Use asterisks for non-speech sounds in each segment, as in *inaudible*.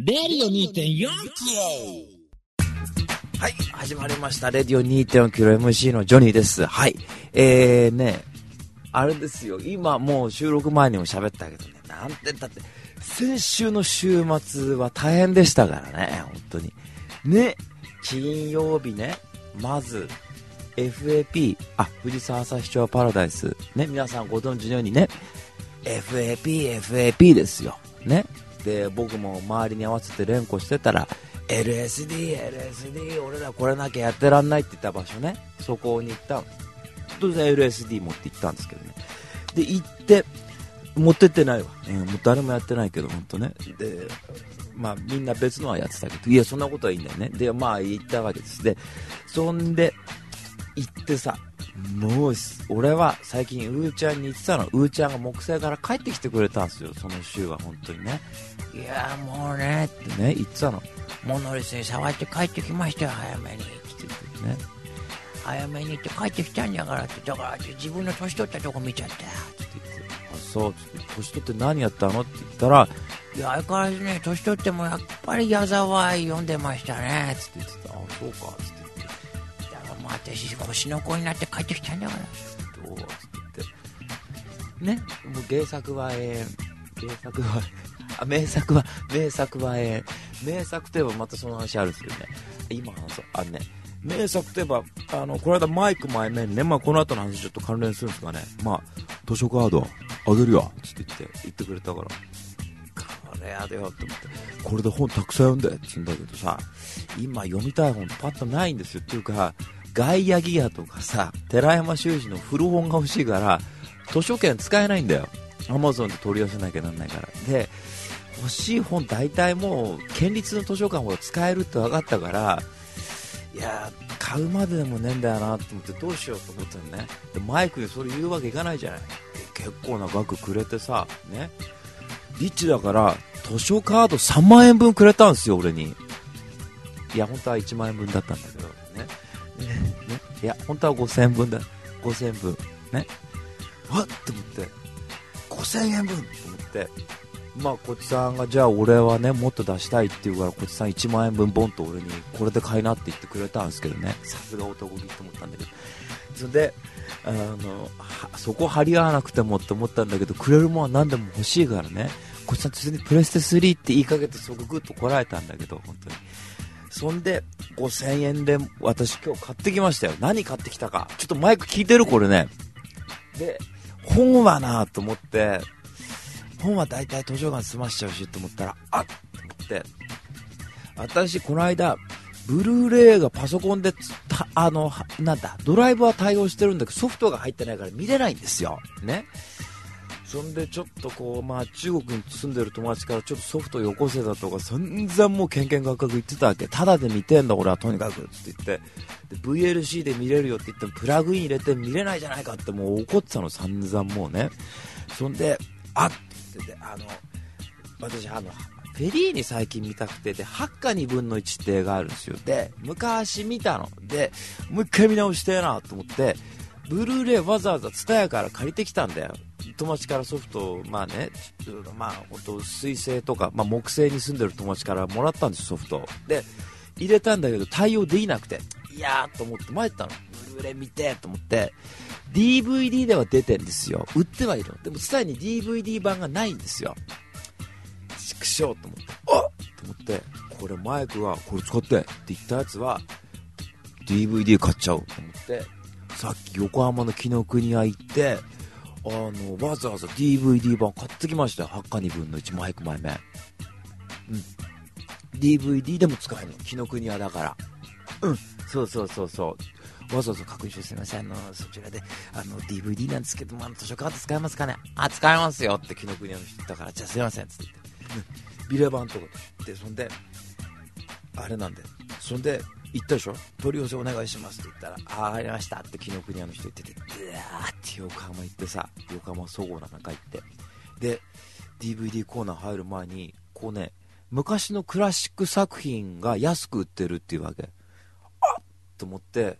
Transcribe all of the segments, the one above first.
レディオ2.4はい、始まりました。レディオ 2.4km MC のジョニーです。はい。えーね、あれですよ、今もう収録前にも喋ったけどね、なんてだって、先週の週末は大変でしたからね、本当に。ね、金曜日ね、まず、FAP、あ、藤沢朝日町パラダイス、ね、皆さんご存知のようにね、FAP、FAP ですよ。ね。で、僕も周りに合わせて連呼してたら、LSD、LSD、俺らこれなきゃやってらんないって言った場所ね。そこに行ったの。当然 LSD 持って行ったんですけどね。で、行って、持ってってないわ。うん、もう誰もやってないけど、ほんとね。で、まあみんな別のはやってたけど、いや、そんなことはいいんだよね。で、まあ行ったわけです。で、そんで、行ってさ、もう、俺は最近、うーちゃんに言ってたの。うーちゃんが木星から帰ってきてくれたんですよ、その週は、本当にね。いやーもうね、ってね、言ってたの。モノリスに触って帰ってきましたよ、早めに。って言ってね。早めに行って帰ってきたんだからって、だから自分の年取ったとこ見ちゃったよ、って言って。あ、そう、つって、年取って何やったの？って言ったら、いや、相変わらずね、年取ってもやっぱり矢沢愛読んでましたね、つって言ってた。あ、そうか、つっても私、星の子になって帰ってきたんだから。どう？って。ね、もう原作はええ原作は、*laughs* あ、名作は、名作はええ名作といえばまたその話あるんですけどね。今話そう。あのね、名作といえば、あの、この間マイク前面ね、まあこの後の話ちょっと関連するんですかね。まあ、図書カードあげるよ、つって言って、言ってくれたから。これやでよって思って、これで本たくさん読んでって言うんだけどさ、今読みたい本パッとないんですよ。っていうか、ガイアギアとかさ、寺山修司の古本が欲しいから、図書券使えないんだよ。アマゾンで取り寄せなきゃなんないから。で、欲しい本大体もう、県立の図書館ほど使えるって分かったから、いや、買うまででもねえんだよなと思ってどうしようと思ったのね。で、マイクにそれ言うわけいかないじゃない。結構な額くれてさ、ね。リッチだから、図書カード3万円分くれたんですよ、俺に。いや、本当は1万円分だったんだけど、ね。いや、本当は5000円分だ。5000円分。ね。わっって思って、5000円分と思って、まあ、こっちさんが、じゃあ俺はね、もっと出したいって言うから、こっちさん1万円分ボンと俺に、これで買いなって言ってくれたんですけどね。さすが男気と思ったんだけど。それで、あの、そこ張り合わなくてもって思ったんだけど、くれるもんは何でも欲しいからね。こっちさん突然にプレステ3って言いかけてそこグッとこらえたんだけど、本当に。そんで、5000円で私今日買ってきましたよ。何買ってきたか。ちょっとマイク聞いてるこれね。で、本はなと思って、本は大体図書館済ましちゃうしと思ったら、あっと思って、私この間、ブルーレイがパソコンでた、あの、なんだ、ドライブは対応してるんだけど、ソフトが入ってないから見れないんですよ。ね。そんでちょっとこう、まあ中国に住んでる友達からちょっとソフトよこせだとか散々もうケンケンガクガク言ってたわけ。ただで見てんだ俺はとにかくって言って。で、VLC で見れるよって言ってもプラグイン入れて見れないじゃないかってもう怒ってたの散々もうね。そんで、あっって言ってて、あの、私あの、フェリーに最近見たくて、で、8か2分の1って映画あるんですよ。で、昔見たの。で、もう一回見直してえなと思って、ブルーレイわざわざ TSUTAYA から借りてきたんだよ。友達からソフト、まあね、まあ、本当水星とか、まあ、木星に住んでる友達からもらったんです、ソフト。で、入れたんだけど対応できなくて、いやーと思って参ったの。ブルーレイ見てと思って、DVD では出てんですよ。売ってはいるの。でも、TSUTAYA に DVD 版がないんですよ。畜生と思って、あっと思って、これマイクがこれ使ってって言ったやつは、DVD 買っちゃおうと思って、さっき横浜の紀ノ国屋行って、あの、わざわざ DVD 版買ってきましたよ。8か2分の1マイク前面。うん。DVD でも使えるの。紀ノ国屋だから。うん。そうそうそうそう。わざわざ確認してすみません。あの、そちらで、あの、DVD なんですけども、あの、図書カード使えますかね？あ、使えますよって紀ノ国屋の人言ったから、じゃあすいません。つって言って。うん。ビレ版とかで、そんで、あれなんで、そんで、行ったでしょ？取り寄せお願いしますって言ったら、ああ、ありましたって紀ノ国屋の人言ってて、うわーって横浜行ってさ、横浜総合なんか行って。で、DVD コーナー入る前に、こうね、昔のクラシック作品が安く売ってるっていうわけ。あっと思って、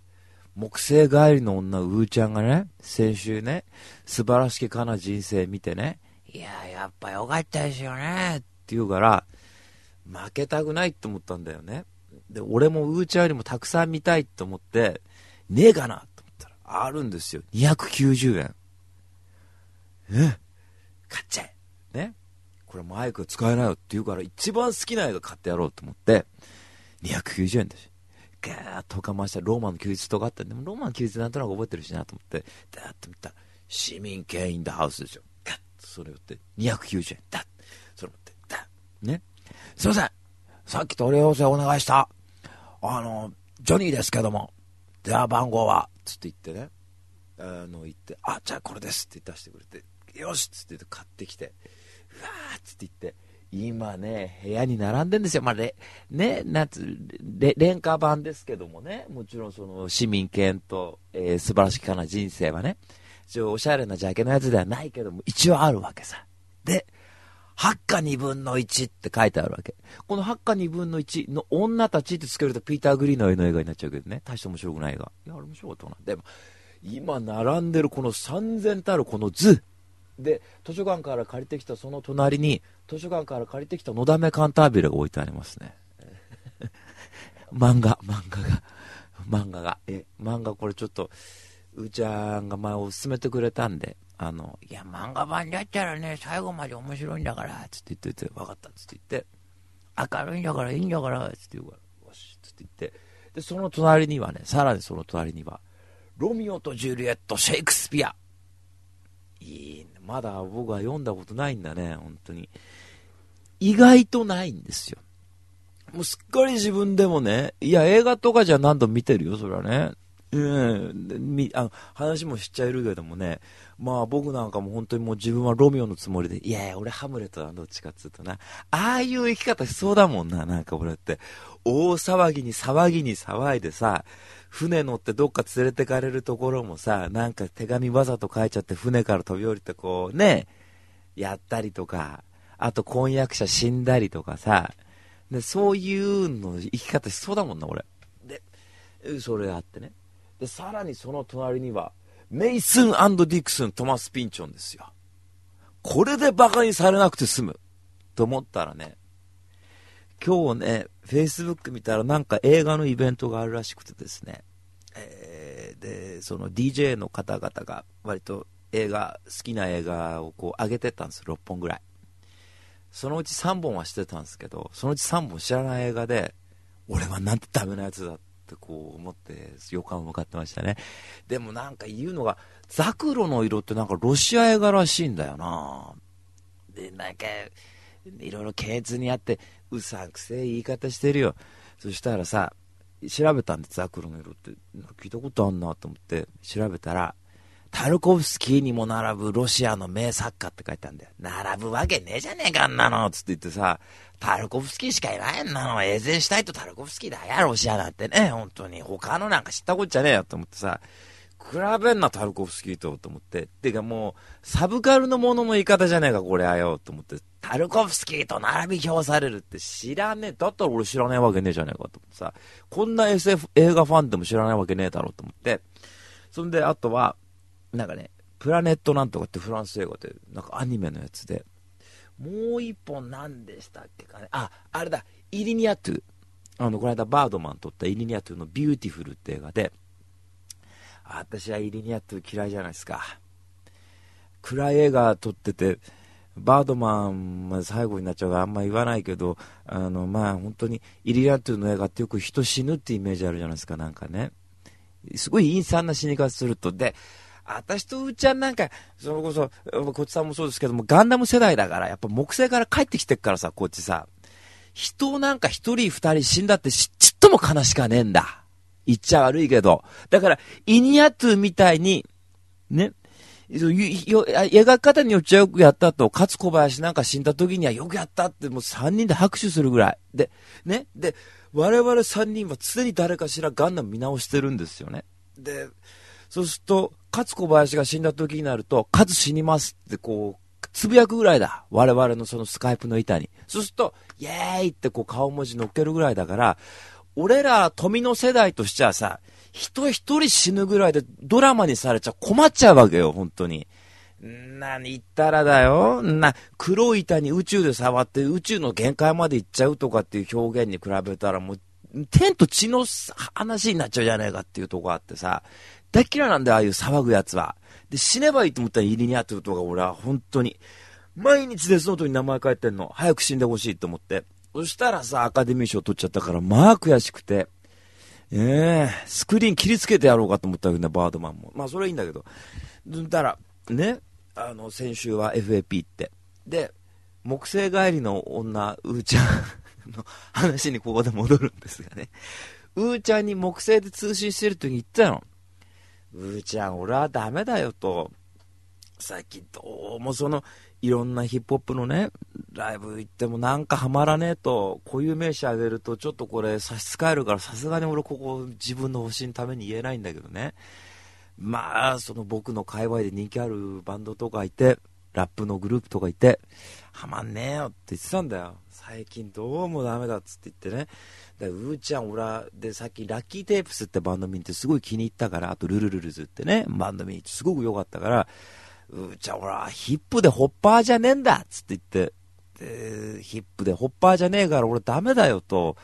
木星帰りの女、うーちゃんがね、先週ね、素晴らしきかな人生見てね、いやー、やっぱよかったですよね、って言うから、負けたくないって思ったんだよね。で、俺もウーチャーよりもたくさん見たいって思って、ねえかなと思ったら、あるんですよ。290円。え？買っちゃえ。ね？これマイク使えないよって言うから、一番好きな映画買ってやろうと思って、290円だし。ガーッとかましたローマの休日とかあったで、もローマの休日なんとなく覚えてるしなと思って、ダーッと見た市民権インダハウスでしょ。ガッとそれをって、290円。ダッそれ持って、ダッね？すいません。さっき取り寄せお願いした、あの、ジョニーですけども、電話番号は、つって言ってね、あの、言って、あ、じゃあこれですって出してくれて、よしっつって買ってきて、うわーっつって言って、今ね、部屋に並んでんですよ。まあ、れ、ね、なつ、廉価版ですけどもね、もちろんその市民権と、えー、素晴らしきかな人生はね、一応おしゃれなジャケのやつではないけども、一応あるわけさ。で、8か2分の1って書いてあるわけ。この8か2分の1の女たちってつけるとピーター・グリーンの絵の映画になっちゃうけどね。大して面白くない映画。いや、あれ面白かったな。でも、今並んでるこの3000たるこの図。で、図書館から借りてきたその隣に、図書館から借りてきたのだめカンタービレが置いてありますね。*laughs* 漫画、漫画が、漫画が、え、漫画これちょっと、うーちゃんが前おすすめてくれたんで、あの、いや、漫画版だったらね、最後まで面白いんだから、つって言ってて、分かったっつって言って、明るいんだからいいんだから、つって言うから、よし、つって言って、で、その隣にはね、さらにその隣には、ロミオとジュリエット、シェイクスピア。いいね。まだ僕は読んだことないんだね、本当に。意外とないんですよ。もうすっかり自分でもね、いや、映画とかじゃ何度見てるよ、それはね。うん、みあ話もしちゃえるけどもね、まあ僕なんかも本当にもう自分はロミオのつもりで、いやいや、俺ハムレットだ、どっちかっつうとな。ああいう生き方しそうだもんな、なんか俺って。大騒ぎに騒ぎに騒いでさ、船乗ってどっか連れてかれるところもさ、なんか手紙わざと書いちゃって船から飛び降りてこうね、やったりとか、あと婚約者死んだりとかさ、でそういうの生き方しそうだもんな、俺。で、それあってね。で、さらにその隣には、メイスンディクスン、トマス・ピンチョンですよ。これで馬鹿にされなくて済む。と思ったらね、今日ね、Facebook 見たらなんか映画のイベントがあるらしくてですね、えー、で、その DJ の方々が割と映画、好きな映画をこう上げてたんです6本ぐらい。そのうち3本はしてたんですけど、そのうち3本知らない映画で、俺はなんてダメなやつだってってこう思って予感を向かってましたね。でもなんか言うのが、ザクロの色ってなんかロシア映画らしいんだよなで、なんか、いろいろ検閲にあって、うさんくせえ言い方してるよ。そしたらさ、調べたんで、ザクロの色って。聞いたことあんなと思って調べたら、タルコフスキーにも並ぶロシアの名作家って書いてあるんだよ。並ぶわけねえじゃねえか、あんなのつって言ってさ、タルコフスキーしかいないんなの。永世したいとタルコフスキーだよ、ロシアだってね、本当に。他のなんか知ったこっちゃねえよと思ってさ、比べんな、タルコフスキーと、と思って。てかもう、サブカルのものの言い方じゃねえか、これはよ、と思って。タルコフスキーと並び表されるって知らねえ。だったら俺知らないわけねえじゃねえか、と思ってさ。こんな SF 映画ファンでも知らないわけねえだろ、うと思って。そんで、あとは、なんかね、プラネットなんとかってフランス映画で、なんかアニメのやつで、もう一本何でしたっけかね。あ、あれだ、イニャリトゥ。あの、この間バードマン撮ったイニャリトゥのビューティフルって映画で、私はイニャリトゥ嫌いじゃないですか。暗い映画撮ってて、バードマンまで最後になっちゃうからあんま言わないけど、あの、まあ本当にイリニアトゥの映画ってよく人死ぬってイメージあるじゃないですか、なんかね。すごい陰惨な死に方すると。で、私とうーちゃんなんか、それこそ、こっちさんもそうですけども、ガンダム世代だから、やっぱ木星から帰ってきてっからさ、こっちさ。人なんか一人二人死んだってちっとも悲しかねえんだ。言っちゃ悪いけど。だから、イニアトゥみたいに、ね、描き方によっちゃよくやったと、勝小林なんか死んだ時にはよくやったってもう三人で拍手するぐらい。で、ね、で、我々三人は常に誰かしらガンダム見直してるんですよね。で、そうすると、勝小林が死んだ時になると、勝死にますってこう、つぶやくぐらいだ。我々のそのスカイプの板に。そうすると、イェーイってこう顔文字乗っけるぐらいだから、俺ら富の世代としてはさ、人一人死ぬぐらいでドラマにされちゃ困っちゃうわけよ、本当に。何言ったらだよ。な、黒い板に宇宙で触って宇宙の限界まで行っちゃうとかっていう表現に比べたらもう、天と地の話になっちゃうじゃないかっていうとこあってさ、大嫌いなんだよ、ああいう騒ぐやつは。で、死ねばいいと思ったら入りにあってるとか俺は本当に、毎日デスノートに名前書いてんの。早く死んでほしいと思って。そしたらさ、アカデミー賞取っちゃったから、まあ悔しくて。ええー、スクリーン切りつけてやろうかと思ったけどね、バードマンも。まあそれはいいんだけど。だから、ね、あの、先週は FAP って。で、木星帰りの女、うーちゃんの話にここで戻るんですがね。うーちゃんに木星で通信してる時に言ったの。うーちゃん、俺はダメだよと。最近どうもその、いろんなヒップホップのね、ライブ行ってもなんかハマらねえと、固有名詞あげるとちょっとこれ差し支えるからさすがに俺ここ自分の星のために言えないんだけどね。まあ、その僕の界隈で人気あるバンドとかいて、ラップのグループとかいて、はまんねえよって言ってたんだよ。最近どうもダメだっつって言ってね。で、うーちゃん、俺は、で、さっきラッキーテープスってバンド見てすごい気に入ったから、あとルルルルズってね、バンド見に行ってすごく良かったから、うーちゃん、俺はヒップでホッパーじゃねえんだっつって言って、で、ヒップでホッパーじゃねえから俺ダメだよと、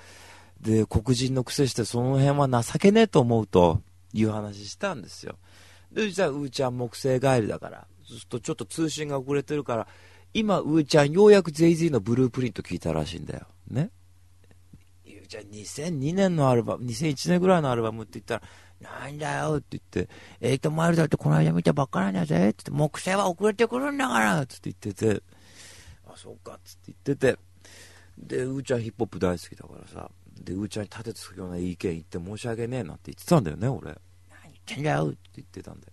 で、黒人の癖してその辺は情けねえと思うという話したんですよ。で、じゃあ、うーちゃん木星帰りだから。そうするとちょっと通信が遅れてるから、今、うーちゃんようやく JZ のブループリント聞いたらしいんだよ。ね。じゃあ2002年のアルバム、2001年ぐらいのアルバムって言ったら、なんだよって言って、エイトマイルだってこの間見たばっかなんだぜって木星は遅れてくるんだからって言ってて、あ、そうかっつって言ってて、で、うーちゃんヒップホップ大好きだからさ、で、うーちゃんに立てつくような意見言って申し訳ねえなって言ってたんだよね、俺。何言ってんだよって言ってたんだよ。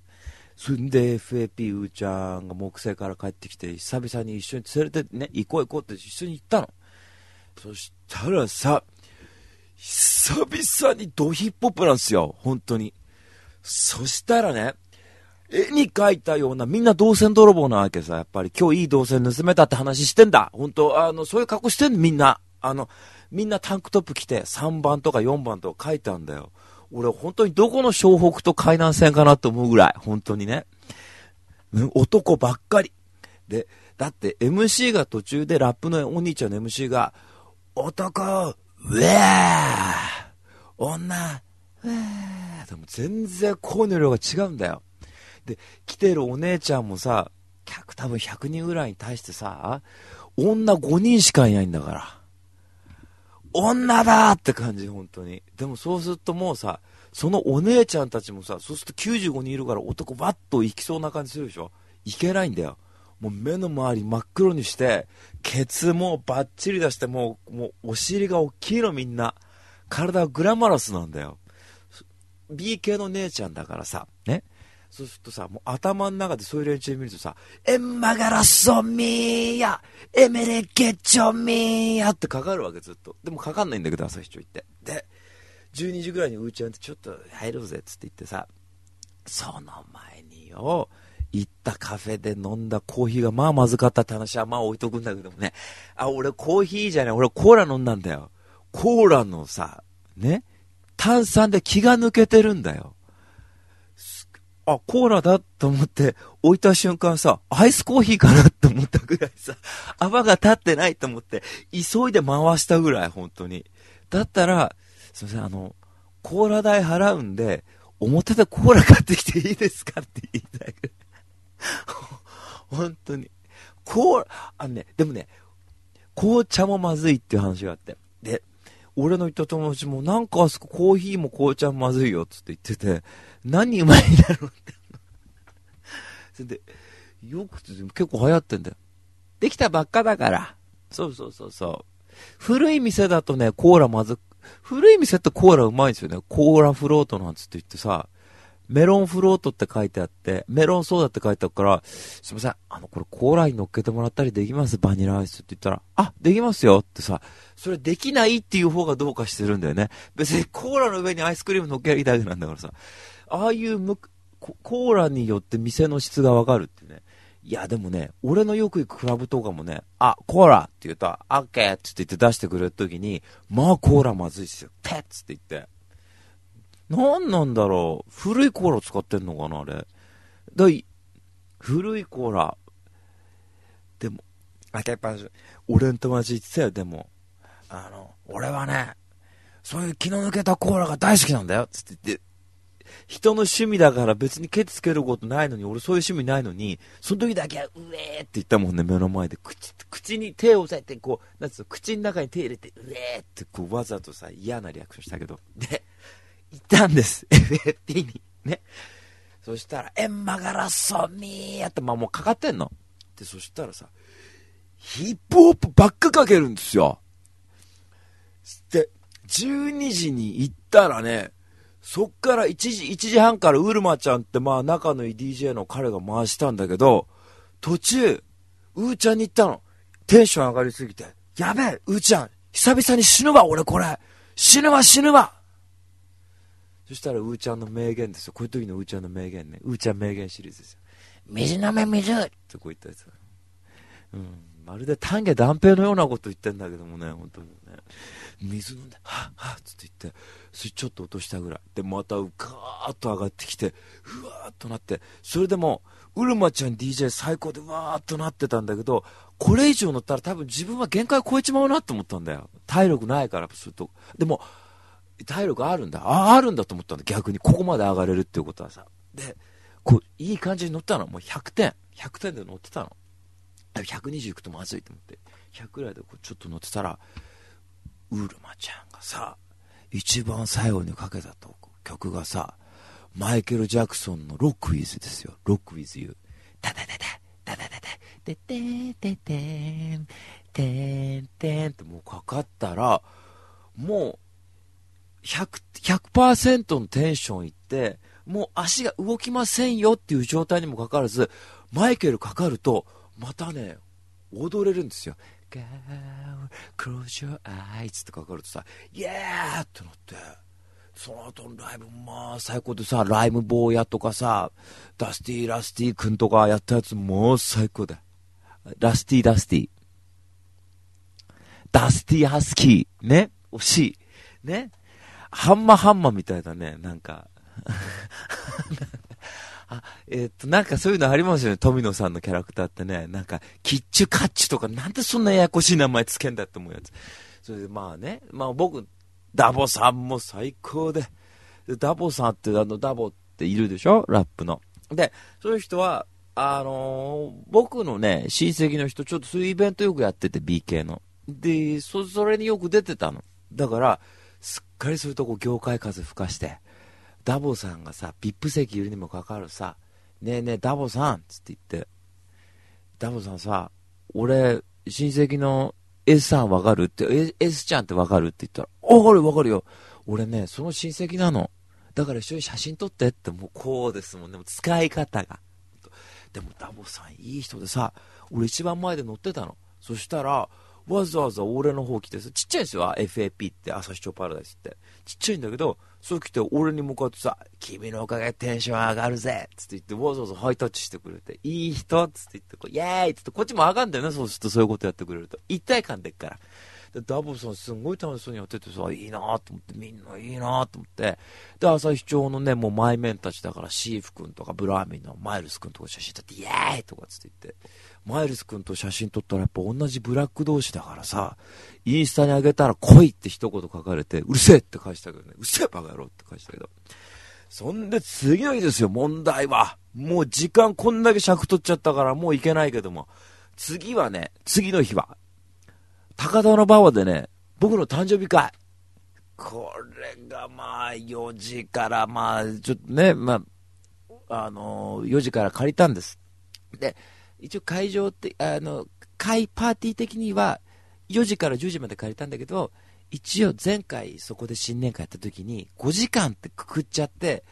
そんで FAP うーちゃんが木星から帰ってきて、久々に一緒に連れてね、行こう行こうって一緒に行ったの。そしたらさ、久々にドヒップホップなんですよ、本当に。そしたらね、絵に描いたような、みんな銅線泥棒なわけさ、やっぱり今日いい銅線盗めたって話してんだ。本当あの、そういう格好してんの、みんな。あの、みんなタンクトップ着て3番とか4番とか書いてあるんだよ。俺本当にどこの湘北と海南線かなと思うぐらい、本当にね。男ばっかり。で、だって MC が途中でラップのお兄ちゃんの MC が、男、うえー女、うえーでも全然声の量が違うんだよ。で、来てるお姉ちゃんもさ、客多分100人ぐらいに対してさ、女5人しかいないんだから。女だって感じ、本当に。でもそうするともうさ、そのお姉ちゃんたちもさ、そうすると95人いるから男バッと行きそうな感じするでしょいけないんだよ。もう目の周り真っ黒にして、ケツもバッチリ出して、もう、もうお尻が大きいのみんな。体はグラマラスなんだよ。B 系の姉ちゃんだからさ、ね。そうするとさ、もう頭の中でそういう連中見るとさ、エンマガラソミーヤエメレゲチョミーヤってかかるわけずっと。でもかかんないんだけど、朝日町行って。で、12時ぐらいにうーちゃんってちょっと入ろうぜっつって言ってさ、その前によ、行ったカフェで飲んだコーヒーがまあまずかったって話はまあ置いとくんだけどもね。あ、俺コーヒーじゃない、俺コーラ飲んだんだよ。コーラのさ、ね、炭酸で気が抜けてるんだよ。あ、コーラだと思って置いた瞬間さ、アイスコーヒーかなって思ったぐらいさ、*laughs* 泡が立ってないと思って、急いで回したぐらい、本当に。だったら、すいません、あの、コーラ代払うんで、表でコーラ買ってきていいですかって言いたいぐらい。*laughs* 本当に。こう、あのね、でもね、紅茶もまずいっていう話があって。で、俺の言った友達も、なんかあそこコーヒーも紅茶もまずいよっつって言ってて、何うまいんだろうって。それで、よく結構流行ってんだよ。できたばっかだから。そうそうそうそう。古い店だとね、コーラまず、古い店ってコーラうまいんですよね。コーラフロートなんつって言ってさ、メロンフロートって書いてあって、メロンソーダって書いてあるから、すいません、あの、これコーラに乗っけてもらったりできます？バニラアイスって言ったら、あ、できますよってさ、それできないっていう方がどうかしてるんだよね。別にコーラの上にアイスクリーム乗っけるだけなんだからさ、ああいうむコーラによって店の質がわかるってね。いや、でもね、俺のよく行くクラブとかもね、あ、コーラって言うと、オッケーって言って出してくれるときに、まあコーラまずいっすよ。ペッつって言って。何なんだろう？古いコーラ使ってんのかなあれ。だい、古いコーラ。でも、開けっぱなし。俺の友達言ってたよ、でも。あの、俺はね、そういう気の抜けたコーラが大好きなんだよ、つって言って。人の趣味だから別にケツつけることないのに、俺そういう趣味ないのに、その時だけは、うえーって言ったもんね、目の前で。口、口に手を押さえて、こう、なんつうの、口の中に手入れて、うえーってこう、わざとさ、嫌なリアクションしたけど。で、行ったんです。*laughs* FFT に。ね。そしたら、エンマガラソミーやって、まあもうかかってんの。で、そしたらさ、ヒップホップばっかかけるんですよ。で、12時に行ったらね、そっから1時、1時半からウルマちゃんってまあ仲のいい DJ の彼が回したんだけど、途中、うーちゃんに行ったの。テンション上がりすぎて。やべえ、うーちゃん、久々に死ぬわ、俺これ。死ぬわ、死ぬわ。そしたらうーちゃんの名言ですよ。こういう時のうーちゃんの名言ね。うーちゃん名言シリーズですよ。水飲め水ってこう言ったやつ。うん。まるで丹下断平のようなこと言ってんだけどもね、本当にね。水飲んで、はっはっつって言って、それちょっと落としたぐらい。で、またうかーっと上がってきて、うわーっとなって、それでも、うるまちゃん DJ 最高でわーっとなってたんだけど、これ以上乗ったら多分自分は限界超えちまうなって思ったんだよ。体力ないから、すると。でも、体力あるんだ。あ、あるんだと思ったんだ。逆に、ここまで上がれるっていうことはさ。で、こう、いい感じに乗ったの。もう100点。100点で乗ってたの。120いくとまずいと思って。100ぐらいでこうちょっと乗ってたら、ウルマちゃんがさ、一番最後にかけたと曲がさ、マイケル・ジャクソンのロックウィズですよ。ロックウィズユー。タタタタ、タタタタ、テテーテテン、テンテンってもうかかったら、もう100、100%のテンションいって、もう足が動きませんよっていう状態にもかかわらず、マイケルかかると、またね、踊れるんですよ。Girl, close your eyes ってかかるとさ、イエーってなって、その後のライブ、まあ、最高でさ、ライム坊やとかさ、ダスティー・ラスティ君とかやったやつ、もう最高だ。ラスティー・ダスティ。ダスティー・ハスキー。ね惜しい。ねハンマハンマみたいだね、なんか。*laughs* あ、えー、っと、なんかそういうのありますよね。富野さんのキャラクターってね。なんか、キッチュカッチュとか、なんでそんなややこしい名前つけんだって思うやつ。それでまあね、まあ僕、ダボさんも最高で。でダボさんってあの、ダボっているでしょ？ラップの。で、そういう人は、あのー、僕のね、親戚の人、ちょっとそういうイベントよくやってて、BK の。で、そ、それによく出てたの。だから、すっかりそういうとこう業界風吹かして、ダボさんがさ、VIP 席いるにもかかるさ、ねえねえ、ダボさんっつって言って、ダボさんさ、俺、親戚の S さんわかるって、S ちゃんってわかるって言ったら、わかるわかるよ。俺ね、その親戚なの。だから一緒に写真撮ってって、もうこうですもんね。も使い方が。でもダボさんいい人でさ、俺一番前で乗ってたの。そしたら、わざわざ俺の方来てさ、ちっちゃいんですよ、FAP って朝市町パラダイスって。ちっちゃいんだけど、そう来て俺に向かってさ、君のおかげテンション上がるぜつって言って、わざわざハイタッチしてくれて、いい人つって言って、イェーイつって、こっちも上がんだよね、そうするとそういうことやってくれると。一体感でっから。で、ダボさんすんごい楽しそうにやっててさ、いいなと思って、みんないいなと思って、で、朝日町のね、もう前面たちだから、シーフ君とかブラーミンのマイルス君とか写真撮って、イエーイとかつって言って、マイルス君と写真撮ったらやっぱ同じブラック同士だからさ、インスタに上げたら来いって一言書かれて、うるせえって返したけどね、うるせえバカ野郎って返したけど。そんで次の日ですよ、問題は。もう時間こんだけ尺取っちゃったからもういけないけども。次はね、次の日は、高田の馬場でね、僕の誕生日会。これがまあ、4時からまあ、ちょっとね、まあ、あのー、4時から借りたんです。で、一応会場って、あの、会パーティー的には、4時から10時まで借りたんだけど、一応前回そこで新年会やった時に5時間ってくくっちゃって、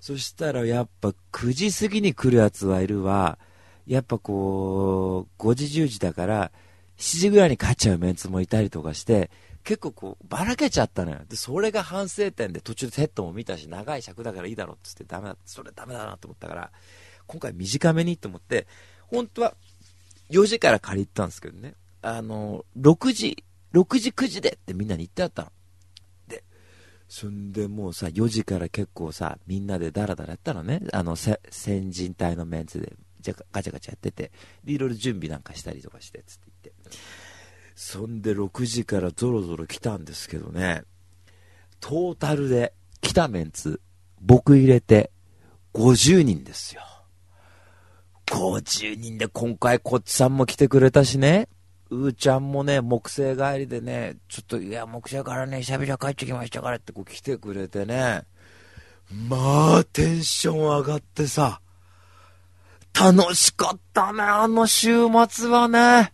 そしたらやっぱ9時過ぎに来るやつはいるわ。やっぱこう、5時10時だから、7時ぐらいに帰っちゃうメンツもいたりとかして、結構こう、ばらけちゃったのよ。で、それが反省点で途中でセットも見たし、長い尺だからいいだろうっつってダメだ、それダメだなと思ったから、今回短めにと思って、本当は4時から借りたんですけどね、あの、6時、6時9時でってみんなに言ってあったの。で、そんでもうさ、4時から結構さ、みんなでダラダラやったのね、あの、先人隊のメンツで、じゃガチャガチャやってて、で、いろいろ準備なんかしたりとかして、つって言って。そんで6時からぞろぞろ来たんですけどね、トータルで来たメンツ、僕入れて50人ですよ。50人で今回こっちさんも来てくれたしね、うーちゃんもね、木星帰りでね、ちょっと、いや、木星からね、久々帰ってきましたからってこう来てくれてね、まあ、テンション上がってさ、楽しかったね、あの週末はね。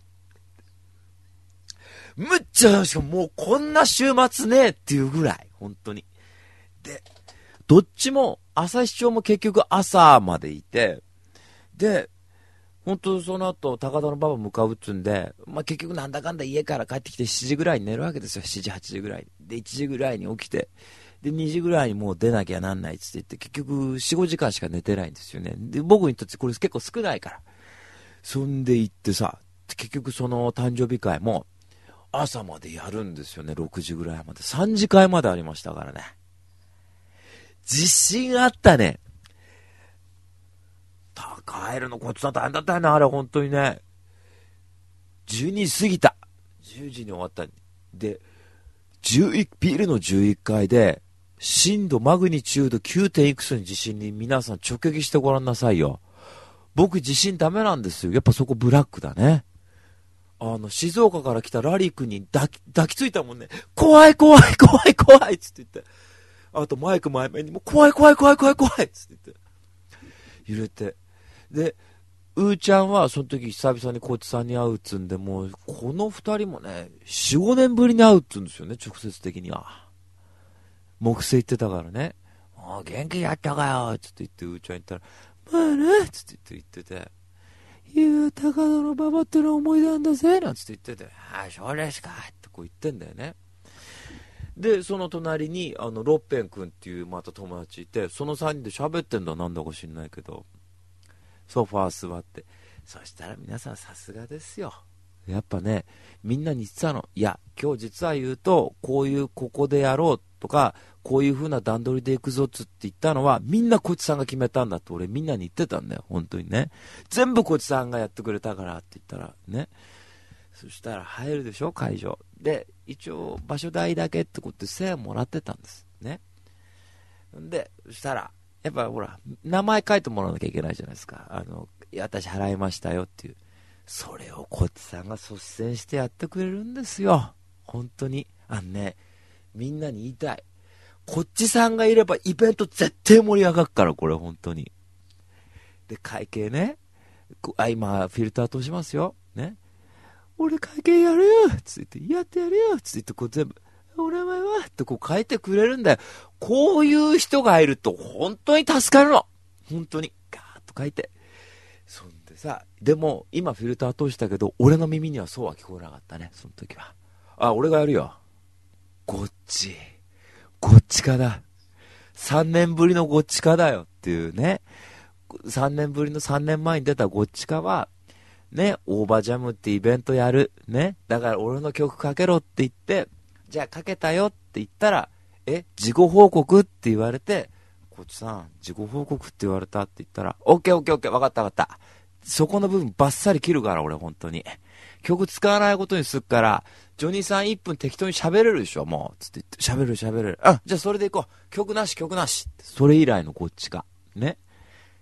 むっちゃ楽しかった。もうこんな週末ねえっていうぐらい、本当に。で、どっちも、朝市長も結局朝までいて、で、本当その後、高田の馬場向かうっつんで、まあ、結局なんだかんだ家から帰ってきて7時ぐらいに寝るわけですよ。7時、8時ぐらい。で、1時ぐらいに起きて、で、2時ぐらいにもう出なきゃなんないっつって言って、結局4、5時間しか寝てないんですよね。で、僕にとってこれ結構少ないから。そんで行ってさ、結局その誕生日会も朝までやるんですよね。6時ぐらいまで。3時会までありましたからね。自信あったね。帰るのこっちだ大変だったよね、あれ、本当にね。12時過ぎた。10時に終わった。で、11、ビルの11階で、震度マグニチュード 9. いくつの地震に皆さん直撃してごらんなさいよ。僕地震ダメなんですよ。やっぱそこブラックだね。あの、静岡から来たラリー君に抱き、抱きついたもんね。怖い怖い怖い怖いつって言って。あとマイク前面にも怖い怖い怖い怖い怖いつって言って。揺れて。で、うーちゃんはその時久々にコーチさんに会うっつんで、もう、この二人もね、4、5年ぶりに会うっつうんですよね、直接的には。木星言ってたからね。ああ、元気やったかよつって言って、うーちゃん言ったら、まあねつって言ってて、言う、高田の馬場っての思い出なんだぜなんつって言ってて、ああ、そうですかってこう言ってんだよね。で、その隣に、あの、ロッペン君っていうまた友達いて、その3人で喋ってんだなんだか知んないけど、ソファー座って。そしたら皆さんさすがですよ。やっぱね、みんなに言ってたの。いや、今日実は言うと、こういうここでやろうとか、こういう風な段取りで行くぞっつって言ったのは、みんなこいつさんが決めたんだって俺みんなに言ってたんだよ。本当にね。全部こいつさんがやってくれたからって言ったら、ね。そしたら入るでしょ、会場。で、一応場所代だけってことで1000円もらってたんです。ね。で、そしたら、やっぱほら、名前書いてもらわなきゃいけないじゃないですか。あの、私払いましたよっていう。それをこっちさんが率先してやってくれるんですよ。本当に。あのね、みんなに言いたい。こっちさんがいればイベント絶対盛り上がるから、これ本当に。で、会計ね。あ、今、フィルター通しますよ。ね。俺会計やるよつって、やってやるよつって、こう全部。お名前はってこう書いてくれるんだよ。こういう人がいると本当に助かるの。本当に。ガーッと書いて。そんでさ、でも今フィルター通したけど、俺の耳にはそうは聞こえなかったね、その時は。あ、俺がやるよ。こっち。こっちかだ。3年ぶりのごっちかだよっていうね。3年ぶりの3年前に出たごっちかは、ね、オーバージャムってイベントやる。ね。だから俺の曲かけろって言って、じゃあかけたよって言ったら、え、事後報告って言われて、こっちさん、事後報告って言われたって言ったら、オッケーオッケーオッケー、わかったわかった。そこの部分バッサリ切るから、俺、本当に。曲使わないことにすっから、ジョニーさん1分適当に喋れるでしょ、もう。つって言って、喋る喋れる。あ、じゃあそれでいこう。曲なし、曲なし。それ以来のこっちか。ね。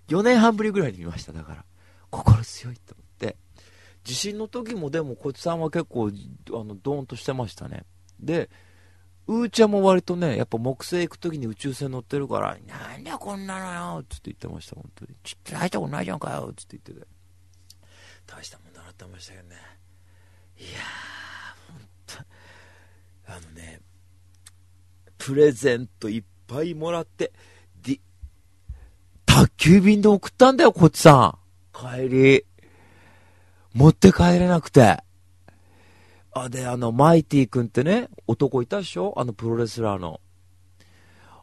4年半ぶりぐらいに見ました、だから。心強いと思って。地震の時もでも、こっちさんは結構、あの、ドーンとしてましたね。で、うーちゃんも割とね、やっぱ木星行くときに宇宙船乗ってるから、なんだこんなのよつって言ってました、本当に。ちっと大したこないじゃんかよつって言ってて。大したもんだなってましたけどね。いやー、ほんと、あのね、プレゼントいっぱいもらって、で、宅急便で送ったんだよ、こっちさん。帰り。持って帰れなくて。あ、で、あの、マイティ君ってね、男いたでしょ？あのプロレスラーの。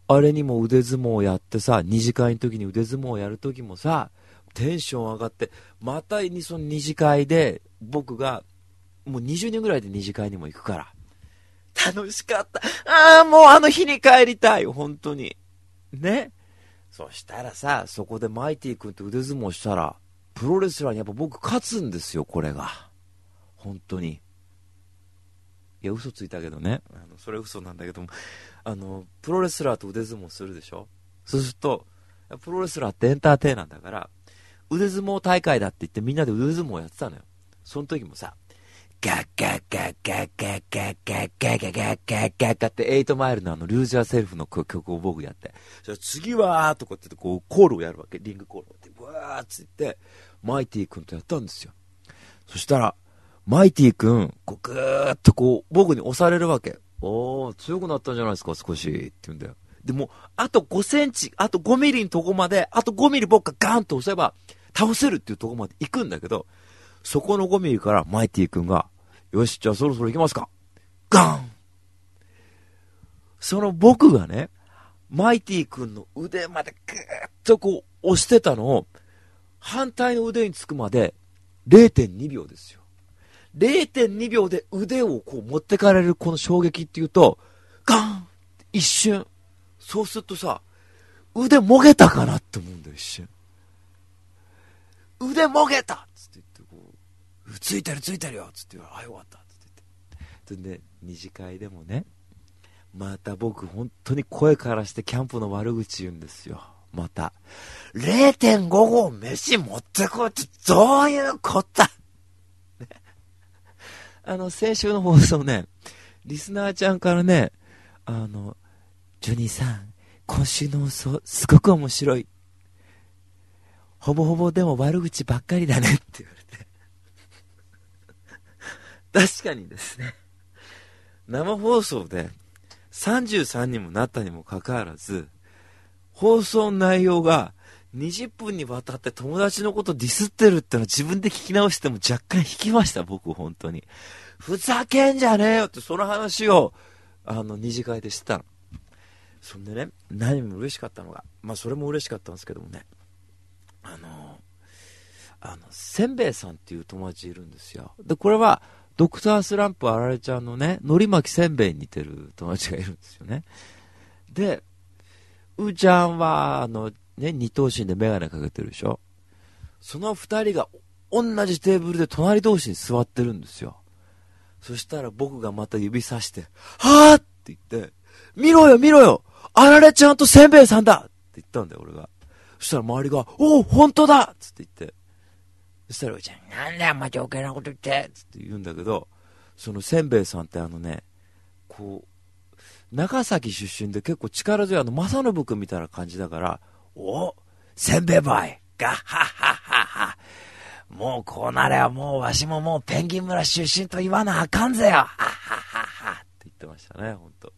あれにも腕相撲をやってさ、二次会の時に腕相撲をやる時もさ、テンション上がって、またにその二次会で、僕が、もう20人ぐらいで二次会にも行くから。楽しかった。ああ、もうあの日に帰りたい。本当に。ね。そしたらさ、そこでマイティ君と腕相撲したら、プロレスラーにやっぱ僕勝つんですよ、これが。本当に。いや、嘘ついたけどね。あのそれ嘘なんだけども、あの、プロレスラーと腕相撲するでしょ？そうすると、プロレスラーってエンターテイナーだから、腕相撲大会だって言ってみんなで腕相撲やってたのよ。その時もさ、ガッガッガッガッガッガッガッガッガッガッガッガッガッって8マイルのあのルージャーセルフの曲を僕やって、じゃ次はーとかってこうコールをやるわけ。リングコールをって、ブワーって言って、マイティ君とやったんですよ。そしたら、マイティ君、こうぐーっとこう僕に押されるわけ。おー、強くなったんじゃないですか、少し。って言うんだよ。でも、あと5センチ、あと5ミリのとこまで、あと5ミリ僕がガーンと押せば、倒せるっていうとこまで行くんだけど、そこの5ミリからマイティ君が、よし、じゃあそろそろ行きますか。ガーンその僕がね、マイティ君の腕までぐーっとこう押してたのを、反対の腕につくまで0.2秒ですよ。0.2秒で腕をこう持ってかれるこの衝撃っていうと、ガーン一瞬。そうするとさ、腕もげたかなって思うんだよ、一瞬。腕もげたつって言ってこう、ついてるついてるよつって言われ、あ、よかったつって言って。で、二次会でもね、また僕本当に声からしてキャンプの悪口言うんですよ。また。0.5合飯持ってこいってどういうことだ、ね、あの、先週の放送ね、リスナーちゃんからね、あの、ジョニーさん、今週の放送、すごく面白い。ほぼほぼでも悪口ばっかりだねって言われて *laughs* 確かにですね、生放送で33にもなったにもかかわらず、放送内容が20分にわたって友達のことディスってるってのは自分で聞き直しても若干引きました、僕、本当に。ふざけんじゃねえよって、その話を、あの、二次会でしてたの。そんでね、何も嬉しかったのが、まあ、それも嬉しかったんですけどもね、あの、あの、せんべいさんっていう友達いるんですよ。で、これは、ドクタースランプあられちゃんのね、のり巻きせんべいに似てる友達がいるんですよね。で、うーちゃんは、あの、ね、二頭身でメガネかけてるでしょ？その二人が同じテーブルで隣同士に座ってるんですよ。そしたら僕がまた指さして、はぁって言って、見ろよ見ろよあられちゃんとせんべいさんだって言ったんだよ、俺が。そしたら周りが、おお、本当だつって言って。そしたら、うちゃん、なんだよ、また余計なこと言ってつって言うんだけど、そのせんべいさんってあのね、こう、長崎出身で結構力強いあの、正信君みたいな感じだから、おせんべいボーイガッハッハッハッハ。もうこうなればもうわしももうペンギン村出身と言わなあかんぜよ。ハッハッハッハって言ってましたね、ほんと。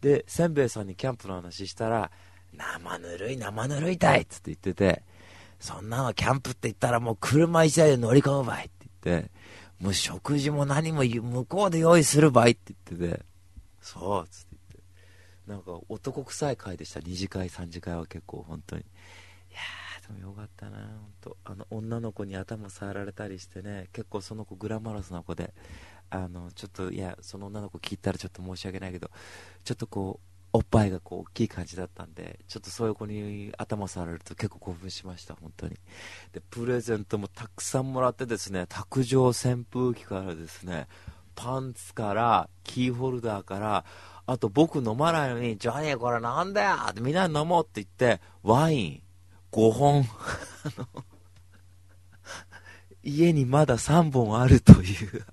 で、せんべいさんにキャンプの話したら、生ぬるい生ぬるいたい。っつって言ってて、そんなのキャンプって言ったらもう車一台で乗り込むばい。って言って、もう食事も何も向こうで用意するばい。って言ってて、そうっつって。なんか男臭い回でした。2次会、3次会は結構本当に。いやー、でもよかったな、本当あの、女の子に頭触られたりしてね、結構その子グラマラスな子で、あの、ちょっと、いや、その女の子聞いたらちょっと申し訳ないけど、ちょっとこう、おっぱいがこう大きい感じだったんで、ちょっとそういう子に頭触られると結構興奮しました、本当に。で、プレゼントもたくさんもらってですね、卓上扇風機からですね、パンツから、キーホルダーから、あと僕飲まないのに、ジョニーこれなんだよってみんな飲もうって言って、ワイン5本家にまだ3本あるという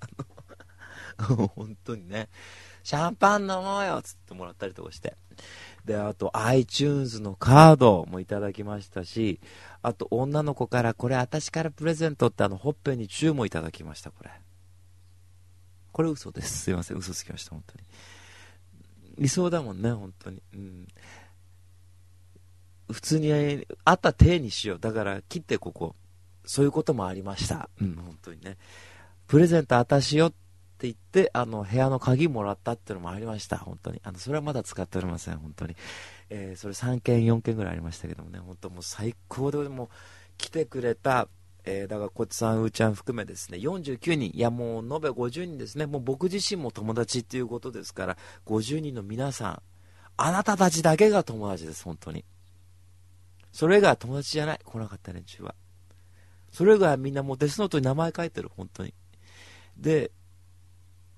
*laughs* 本当にね、シャンパン飲もうよつってもらったりとかして。で、あと iTunes のカードもいただきましたし、あと女の子からこれ私からプレゼントってあのほっぺにチューもいただきました、これ。これ嘘です。すいません、嘘つきました、本当に。理想だもんね、本当に。うん。普通に、あった体にしよう。だから切ってここ。そういうこともありました。うん、本当にね。プレゼント私よってって言って、あの、部屋の鍵もらったっていうのもありました、本当に。あの、それはまだ使っておりません、本当に。えー、それ3件、4件ぐらいありましたけどもね、本当もう最高で、も来てくれた、えー、だからこっちさん、うーちゃん含めですね、49人、いやもう延べ50人ですね、もう僕自身も友達っていうことですから、50人の皆さん、あなたたちだけが友達です、本当に。それが友達じゃない、来なかった連中は。それ以外みんなもうデスノートに名前書いてる、本当に。で、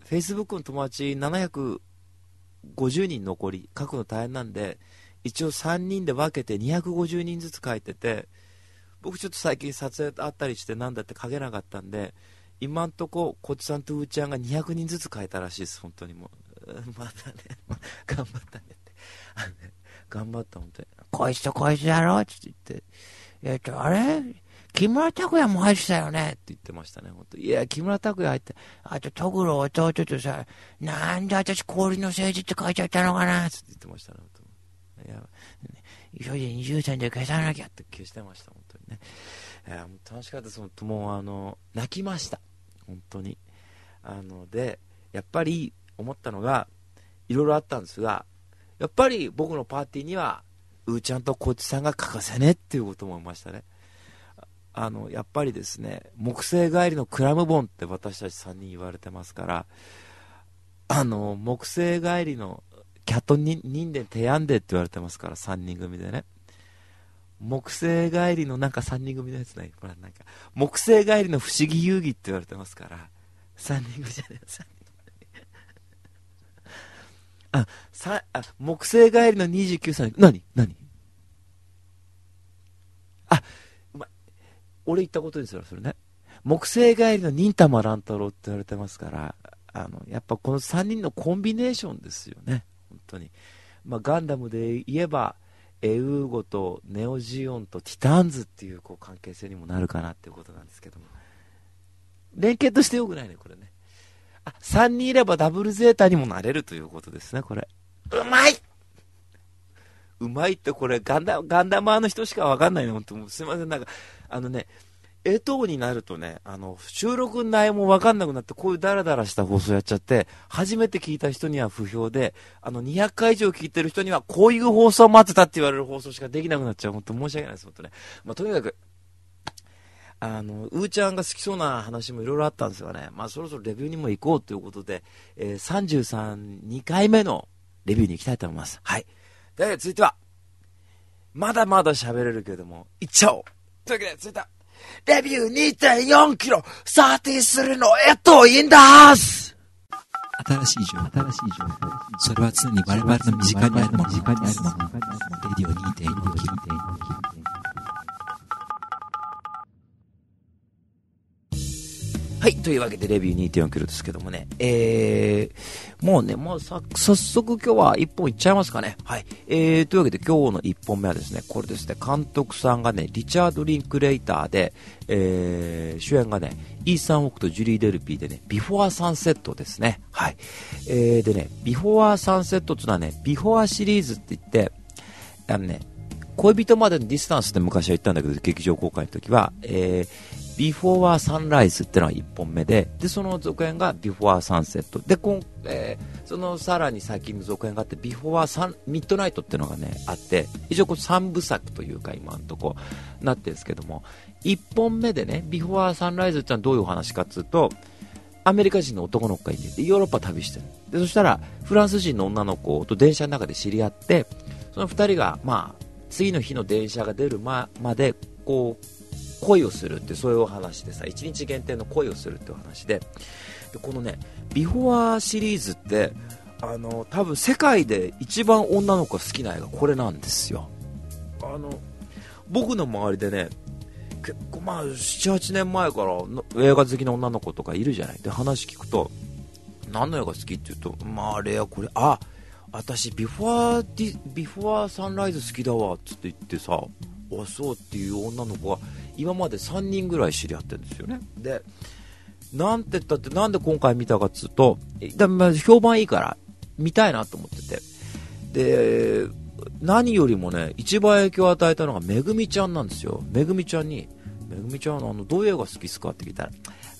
Facebook の友達750人残り、書くの大変なんで、一応3人で分けて250人ずつ書いてて、僕ちょっと最近撮影あったりしてなんだって書けなかったんで、今んとこ、こっちさんとうーちゃんが200人ずつ書いたらしいです、本当にもう。*laughs* またね、*laughs* 頑張ったねって。頑張った、本当に。こいつとこいつやろうって言って、えっと、あれ？木村拓哉も入ってたよね？って言ってましたね、本当いや、木村拓哉入って、あと、トグロ弟とさ、なんで私氷の政治って書いちゃったのかな？って言ってましたね、本当いや、急いで20歳で消さなきゃって。消してました、本ね。いや、楽しかったです、本当もう、あの、泣きました。本当に。あの、で、やっぱり思ったのが、いろいろあったんですが、やっぱり僕のパーティーには、うーちゃんとこっちさんが欠かせねっていうことも思いましたね。あの、やっぱりですね、木星帰りのクラムボンって私たち3人言われてますから、あの、木星帰りのキャット人で提案でって言われてますから、3人組でね。木星帰りのなんか3人組のやつない？ほら、なんか、木星帰りの不思議遊戯って言われてますから、3人組じゃない、3人。あ、さ、あ、木星帰りの29歳、何？何？あ、まい。俺言ったことですよ、それね。木星帰りの忍たま乱太郎って言われてますから、あの、やっぱこの3人のコンビネーションですよね。本当に。まあ、ガンダムで言えば、エウーゴとネオジオンとティターンズっていうこう関係性にもなるかなっていうことなんですけども。連携としてよくないね、これね。あ、3人いればダブルゼータにもなれるということですね、これ。うまいうまいってこれガンダ、ガンダマーの人しかわかんないね、本当すいません、なんか、あのね、江藤になるとね、あの、収録内容もわかんなくなって、こういうダラダラした放送やっちゃって、初めて聞いた人には不評で、あの、200回以上聞いてる人には、こういう放送待ってたって言われる放送しかできなくなっちゃう。本当申し訳ないです、本当ね。まあ、とにかく、あの、うーちゃんが好きそうな話もいろいろあったんですよね。まあ、そろそろレビューにも行こうということで、えー、33、2回目のレビューに行きたいと思います。はい。で、続いては、まだまだ喋れるけれども、行っちゃおうというわけで、続いては、レビュー2.4キロ、サーティするのエトインダース新しい情報、新しい情報。それは常に我々の身近にあるもの。身近にあるもの。レディオ2.4キロ。はい。というわけで、レビュー2.4キロですけどもね。えー、もうね、もうさ、早速今日は1本いっちゃいますかね。はい。えー、というわけで今日の1本目はですね、これですね、監督さんがね、リチャード・リンクレイターで、えー、主演がね、イーサン・ホークとジュリー・デルピーでね、ビフォア・サンセットですね。はい。えー、でね、ビフォア・サンセットっていうのはね、ビフォアシリーズって言って、あのね、恋人までのディスタンスって昔は言ったんだけど、劇場公開の時は、えー、ビフォーサンライズっていうのが1本目で、で、その続編がビフォーサンセット。で、今、えー、そのさらに最近の続編があって、ビフォーサン、ミッドナイトっていうのがね、あって、一応これ3部作というか今のとこなってるんですけども、1本目でね、ビフォーサンライズってのはどういうお話かっていうと、アメリカ人の男の子がいて、ヨーロッパ旅してる。で、そしたら、フランス人の女の子と電車の中で知り合って、その2人が、まあ、次の日の電車が出るままで、こう、恋をするってそういうお話でさ1日限定の恋をするっていう話で。でこのねビフォアシリーズってあの多分世界で一番女の子が好きな映画これなんですよ。あの僕の周りでね結構まあ78年前から映画好きな女の子とかいるじゃない。で話聞くと何の映画好きって言うとまああれやこれあ私ビフォアディビフォアサンライズ好きだわっつって言ってさあそうっていう女の子が今まで3人ぐらい知り合ってるんですよね。で、なんて言ったって、なんで今回見たかっつうと、評判いいから見たいなと思ってて。で、何よりもね、一番影響を与えたのがめぐみちゃんなんですよ。めぐみちゃんに、めぐみちゃんあの、どういう映画好きっすかって聞いたら、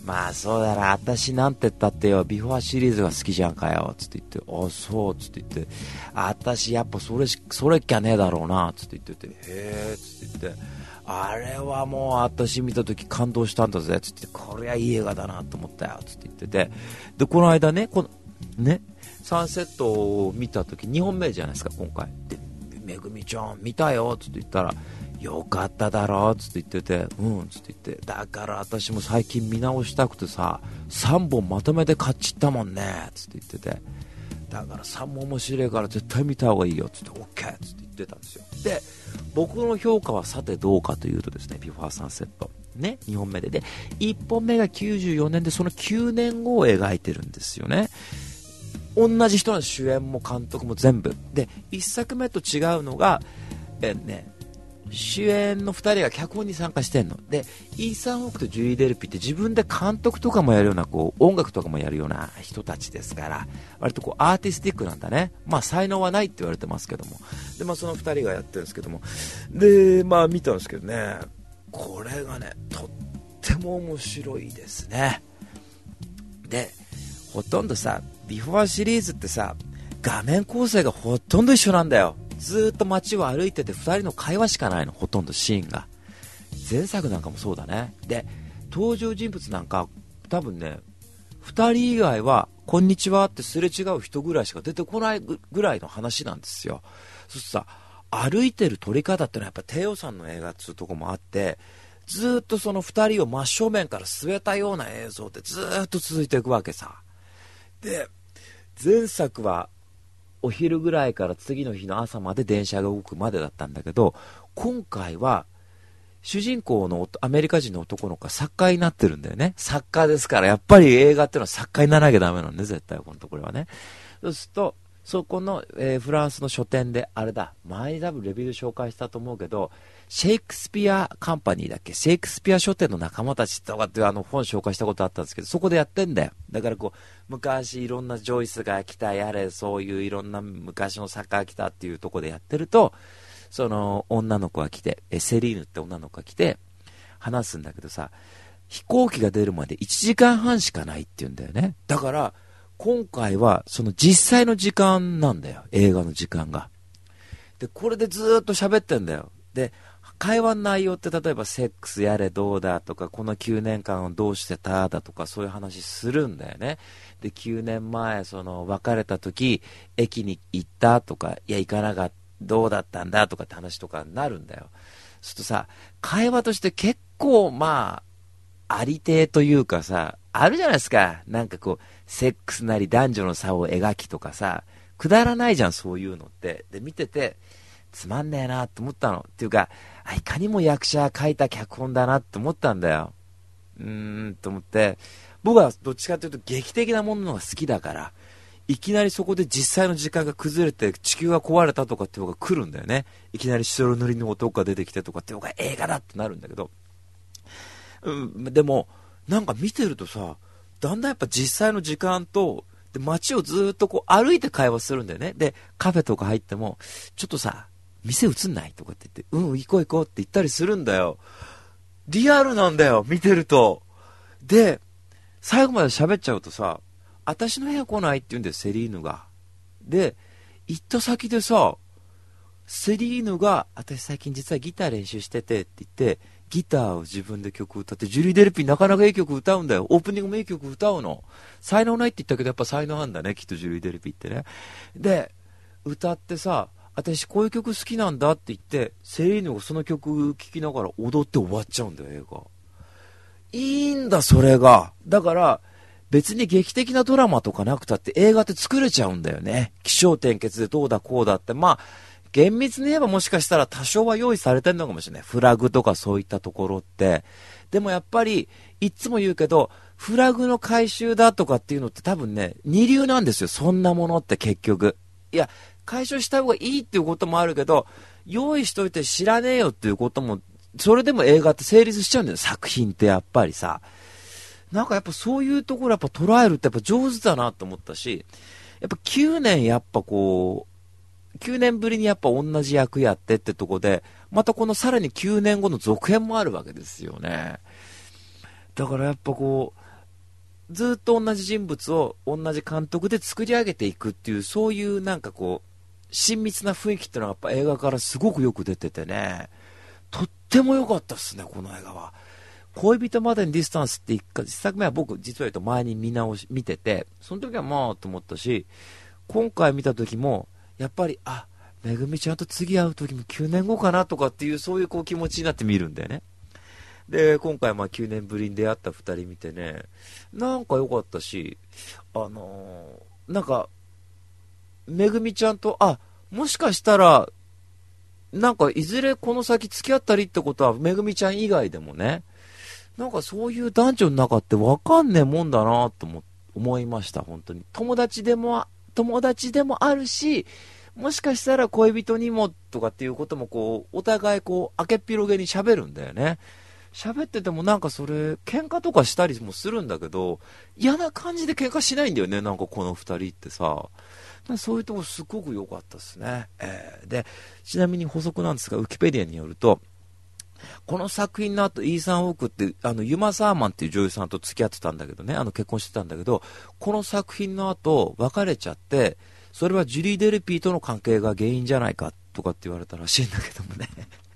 まあそうだな、私なんて言ったってよ、ビフォーシリーズが好きじゃんかよ、つって言って、あ、そう、つって言って、私やっぱそれ、それっきゃねえだろうな、つって言ってて、へえ、つって言って、あれはもう私見た時感動したんだぜ、つって、これはいい映画だなと思ったよ、つって言ってて、で、この間ね、この、ね、サンセットを見た時2本目じゃないですか、今回。で、めぐみちゃん見たよ、つって言ったら、よかっただろつって言ってて、うんつって言って、だから私も最近見直したくてさ、3本まとめて買っちったもんねつって言ってて、だから3本面白いから絶対見た方がいいよつって、OK つって言ってたんですよ。で、僕の評価はさてどうかというとですね、ビファーサンセット。ね、2本目で。で、1本目が94年で、その9年後を描いてるんですよね。同じ人の主演も監督も全部。で、1作目と違うのが、えね、主演の2人が脚本に参加してんの。で、イーサン・ホークとジュリー・デルピって自分で監督とかもやるような、こう、音楽とかもやるような人たちですから、割とこう、アーティスティックなんだね。まあ、才能はないって言われてますけども。で、まあ、その2人がやってるんですけども。で、まあ、見たんですけどね、これがね、とっても面白いですね。で、ほとんどさ、ビフォーシリーズってさ、画面構成がほとんど一緒なんだよ。ずっと街を歩いてて2人の会話しかないのほとんどシーンが。前作なんかもそうだね。で登場人物なんか多分ね2人以外は「こんにちは」ってすれ違う人ぐらいしか出てこないぐらいの話なんですよ。そしてさ歩いてる撮り方ってのはやっぱ低予算の映画っつうとこもあってずっとその2人を真正面から据えたような映像ってずっと続いていくわけさ。で前作はお昼ぐらいから次の日の朝まで電車が動くまでだったんだけど、今回は、主人公のアメリカ人の男の子が作家になってるんだよね。作家ですから、やっぱり映画っていうのは作家にならなきゃダメなんで、絶対、このところはね。そうすると、そこの、えー、フランスの書店で、あれだ、前に多分レビューで紹介したと思うけど、シェイクスピアカンパニーだっけ？シェイクスピア書店の仲間たちとかっていうあの本紹介したことあったんですけど、そこでやってんだよ。だからこう、昔いろんなジョイスが来た、やれ、そういういろんな昔の作家が来たっていうとこでやってると、その女の子が来て、えセリーヌって女の子が来て、話すんだけどさ、飛行機が出るまで1時間半しかないって言うんだよね。だから、今回はその実際の時間なんだよ。映画の時間が。で、これでずっと喋ってんだよ。で、会話の内容って例えばセックスやれどうだとか、この9年間をどうしてただとかそういう話するんだよね。で、9年前、その別れた時、駅に行ったとか、いや行かなかった、どうだったんだとかって話とかになるんだよ。そうするとさ、会話として結構まあ、ありてえというかさ、あるじゃないですか。なんかこう、セックスなり男女の差を描きとかさ、くだらないじゃん、そういうのって。で、見てて、つまんねえなって思ったの。っていうか、いかにも役者書いた脚本だなって思ったんだよ。うーん、と思って、僕はどっちかというと劇的なものが好きだから、いきなりそこで実際の時間が崩れて地球が壊れたとかっていうのが来るんだよね。いきなり白塗りの男が出てきてとかっていうのが映画だってなるんだけど、うん、でも、なんか見てるとさ、だんだんやっぱ実際の時間と、で、街をずっとこう歩いて会話するんだよね。で、カフェとか入っても、ちょっとさ、店映んないとかって言って、うん、行こう行こうって言ったりするんだよ。リアルなんだよ、見てると。で、最後まで喋っちゃうとさ、私の部屋来ないって言うんだよ、セリーヌが。で、行った先でさ、セリーヌが、私最近実はギター練習しててって言って、ギターを自分で曲歌って、ジュリー・デルピーなかなかいい曲歌うんだよ。オープニングもいい曲歌うの。才能ないって言ったけど、やっぱ才能あんだね、きっとジュリー・デルピーってね。で、歌ってさ、私こういう曲好きなんだって言って、セリーヌがその曲聴きながら踊って終わっちゃうんだよ、映画。いいんだ、それが。だから、別に劇的なドラマとかなくたって映画って作れちゃうんだよね。起承転結でどうだこうだって。まあ、厳密に言えばもしかしたら多少は用意されてるのかもしれない。フラグとかそういったところって。でもやっぱり、いつも言うけど、フラグの回収だとかっていうのって多分ね、二流なんですよ。そんなものって結局。いや、解消した方がいいっていうこともあるけど、用意しといて知らねえよっていうことも、それでも映画って成立しちゃうんだよ、作品ってやっぱりさ。なんかやっぱそういうところやっぱ捉えるってやっぱ上手だなと思ったし、やっぱ9年やっぱこう、9年ぶりにやっぱ同じ役やってってとこで、またこのさらに9年後の続編もあるわけですよね。だからやっぱこう、ずっと同じ人物を同じ監督で作り上げていくっていう、そういうなんかこう、親密な雰囲気っていうのはやっぱ映画からすごくよく出ててね、とっても良かったっすね、この映画は。恋人までにディスタンスって一1作目は僕実は言うと前に見直し、見てて、その時はまあと思ったし、今回見た時も、やっぱり、あ、めぐみちゃんと次会う時も9年後かなとかっていう、そういうこう気持ちになって見るんだよね。で、今回まあ9年ぶりに出会った2人見てね、なんか良かったし、あのー、なんか、めぐみちゃんと、あ、もしかしたら、なんかいずれこの先付き合ったりってことは、めぐみちゃん以外でもね、なんかそういう男女の中ってわかんねえもんだなと思思いました、本当に。友達でも、友達でもあるし、もしかしたら恋人にもとかっていうこともこう、お互いこう、明けっぴろげに喋るんだよね。喋っててもなんかそれ、喧嘩とかしたりもするんだけど、嫌な感じで喧嘩しないんだよね、なんかこの二人ってさ。そういうとこすごく良かったですね。えー、で、ちなみに補足なんですが、ウィキペディアによると、この作品の後、イーサン・ホークって、あの、ユマ・サーマンっていう女優さんと付き合ってたんだけどね、あの、結婚してたんだけど、この作品の後、別れちゃって、それはジュリー・デルピーとの関係が原因じゃないか、とかって言われたらしいんだけどもね。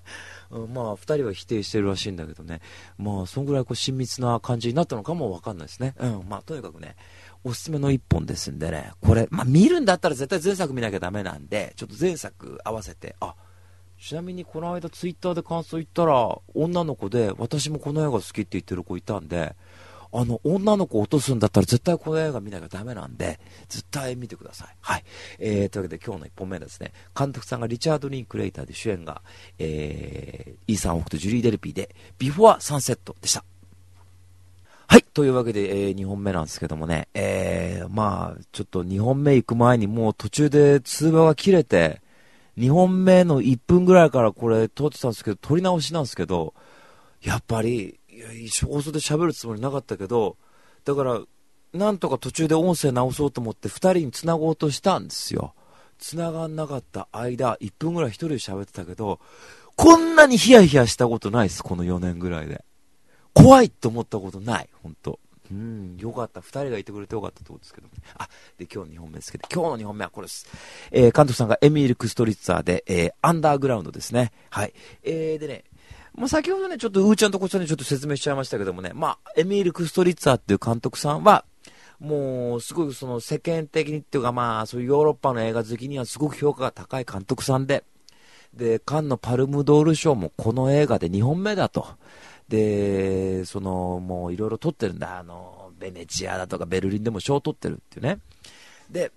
*laughs* うん、まあ、二人は否定してるらしいんだけどね。まあ、そんぐらいこう親密な感じになったのかもわかんないですね。うん、まあ、とにかくね、おすすめの一本ですんでね、これ、まあ、見るんだったら絶対前作見なきゃダメなんで、ちょっと前作合わせて、あ、ちなみにこの間ツイッターで感想言ったら、女の子で、私もこの映画好きって言ってる子いたんで、あの、女の子落とすんだったら絶対この映画見なきゃダメなんで、絶対見てください。はい。えー、というわけで今日の1本目ですね、監督さんがリチャード・リンクレイターで主演が、えー、イーサン・ホークとジュリー・デルピーで、ビフォア・サンセットでした。はい。というわけで、えー、2本目なんですけどもね、えー、まあ、ちょっと2本目行く前にもう途中で通話が切れて、2本目の1分ぐらいからこれ撮ってたんですけど、撮り直しなんですけど、やっぱり、いや、放送で喋るつもりなかったけど、だから、なんとか途中で音声直そうと思って2人に繋ごうとしたんですよ。繋がんなかった間、1分ぐらい1人で喋ってたけど、こんなにヒヤヒヤしたことないです、この4年ぐらいで。怖いって思ったことない、ほんと。うん、よかった。二人がいてくれてよかったってことですけど、ね、あ、で、今日2本目ですけど、今日の2本目はこれです。えー、監督さんがエミール・クストリッツァーで、えー、アンダーグラウンドですね。はい。えー、でね、もう先ほどね、ちょっとうーちゃんとこちゃんにちょっと説明しちゃいましたけどもね、まあ、エミール・クストリッツァーっていう監督さんは、もう、すごくその世間的にっていうかまあ、そういうヨーロッパの映画好きにはすごく評価が高い監督さんで、で、カンのパルムドール賞もこの映画で2本目だと。で、その、もういろいろ撮ってるんだ。あの、ベネチアだとかベルリンでも賞を取ってるっていうね。で、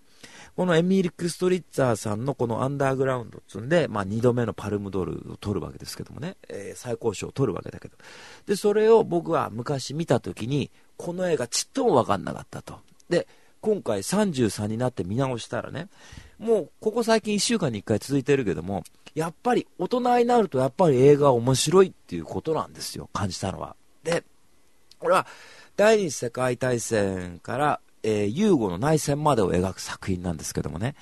このエミール・クストリッツァーさんのこのアンダーグラウンドっつうんで、まあ2度目のパルムドールを取るわけですけどもね、えー、最高賞を取るわけだけど。で、それを僕は昔見た時に、この映画ちっともわかんなかったと。で、今回33になって見直したらね、もうここ最近1週間に1回続いてるけども、やっぱり大人になるとやっぱり映画は面白いっていうことなんですよ、感じたのは。で、これは第二次世界大戦から、えー、ユーゴの内戦までを描く作品なんですけどもね。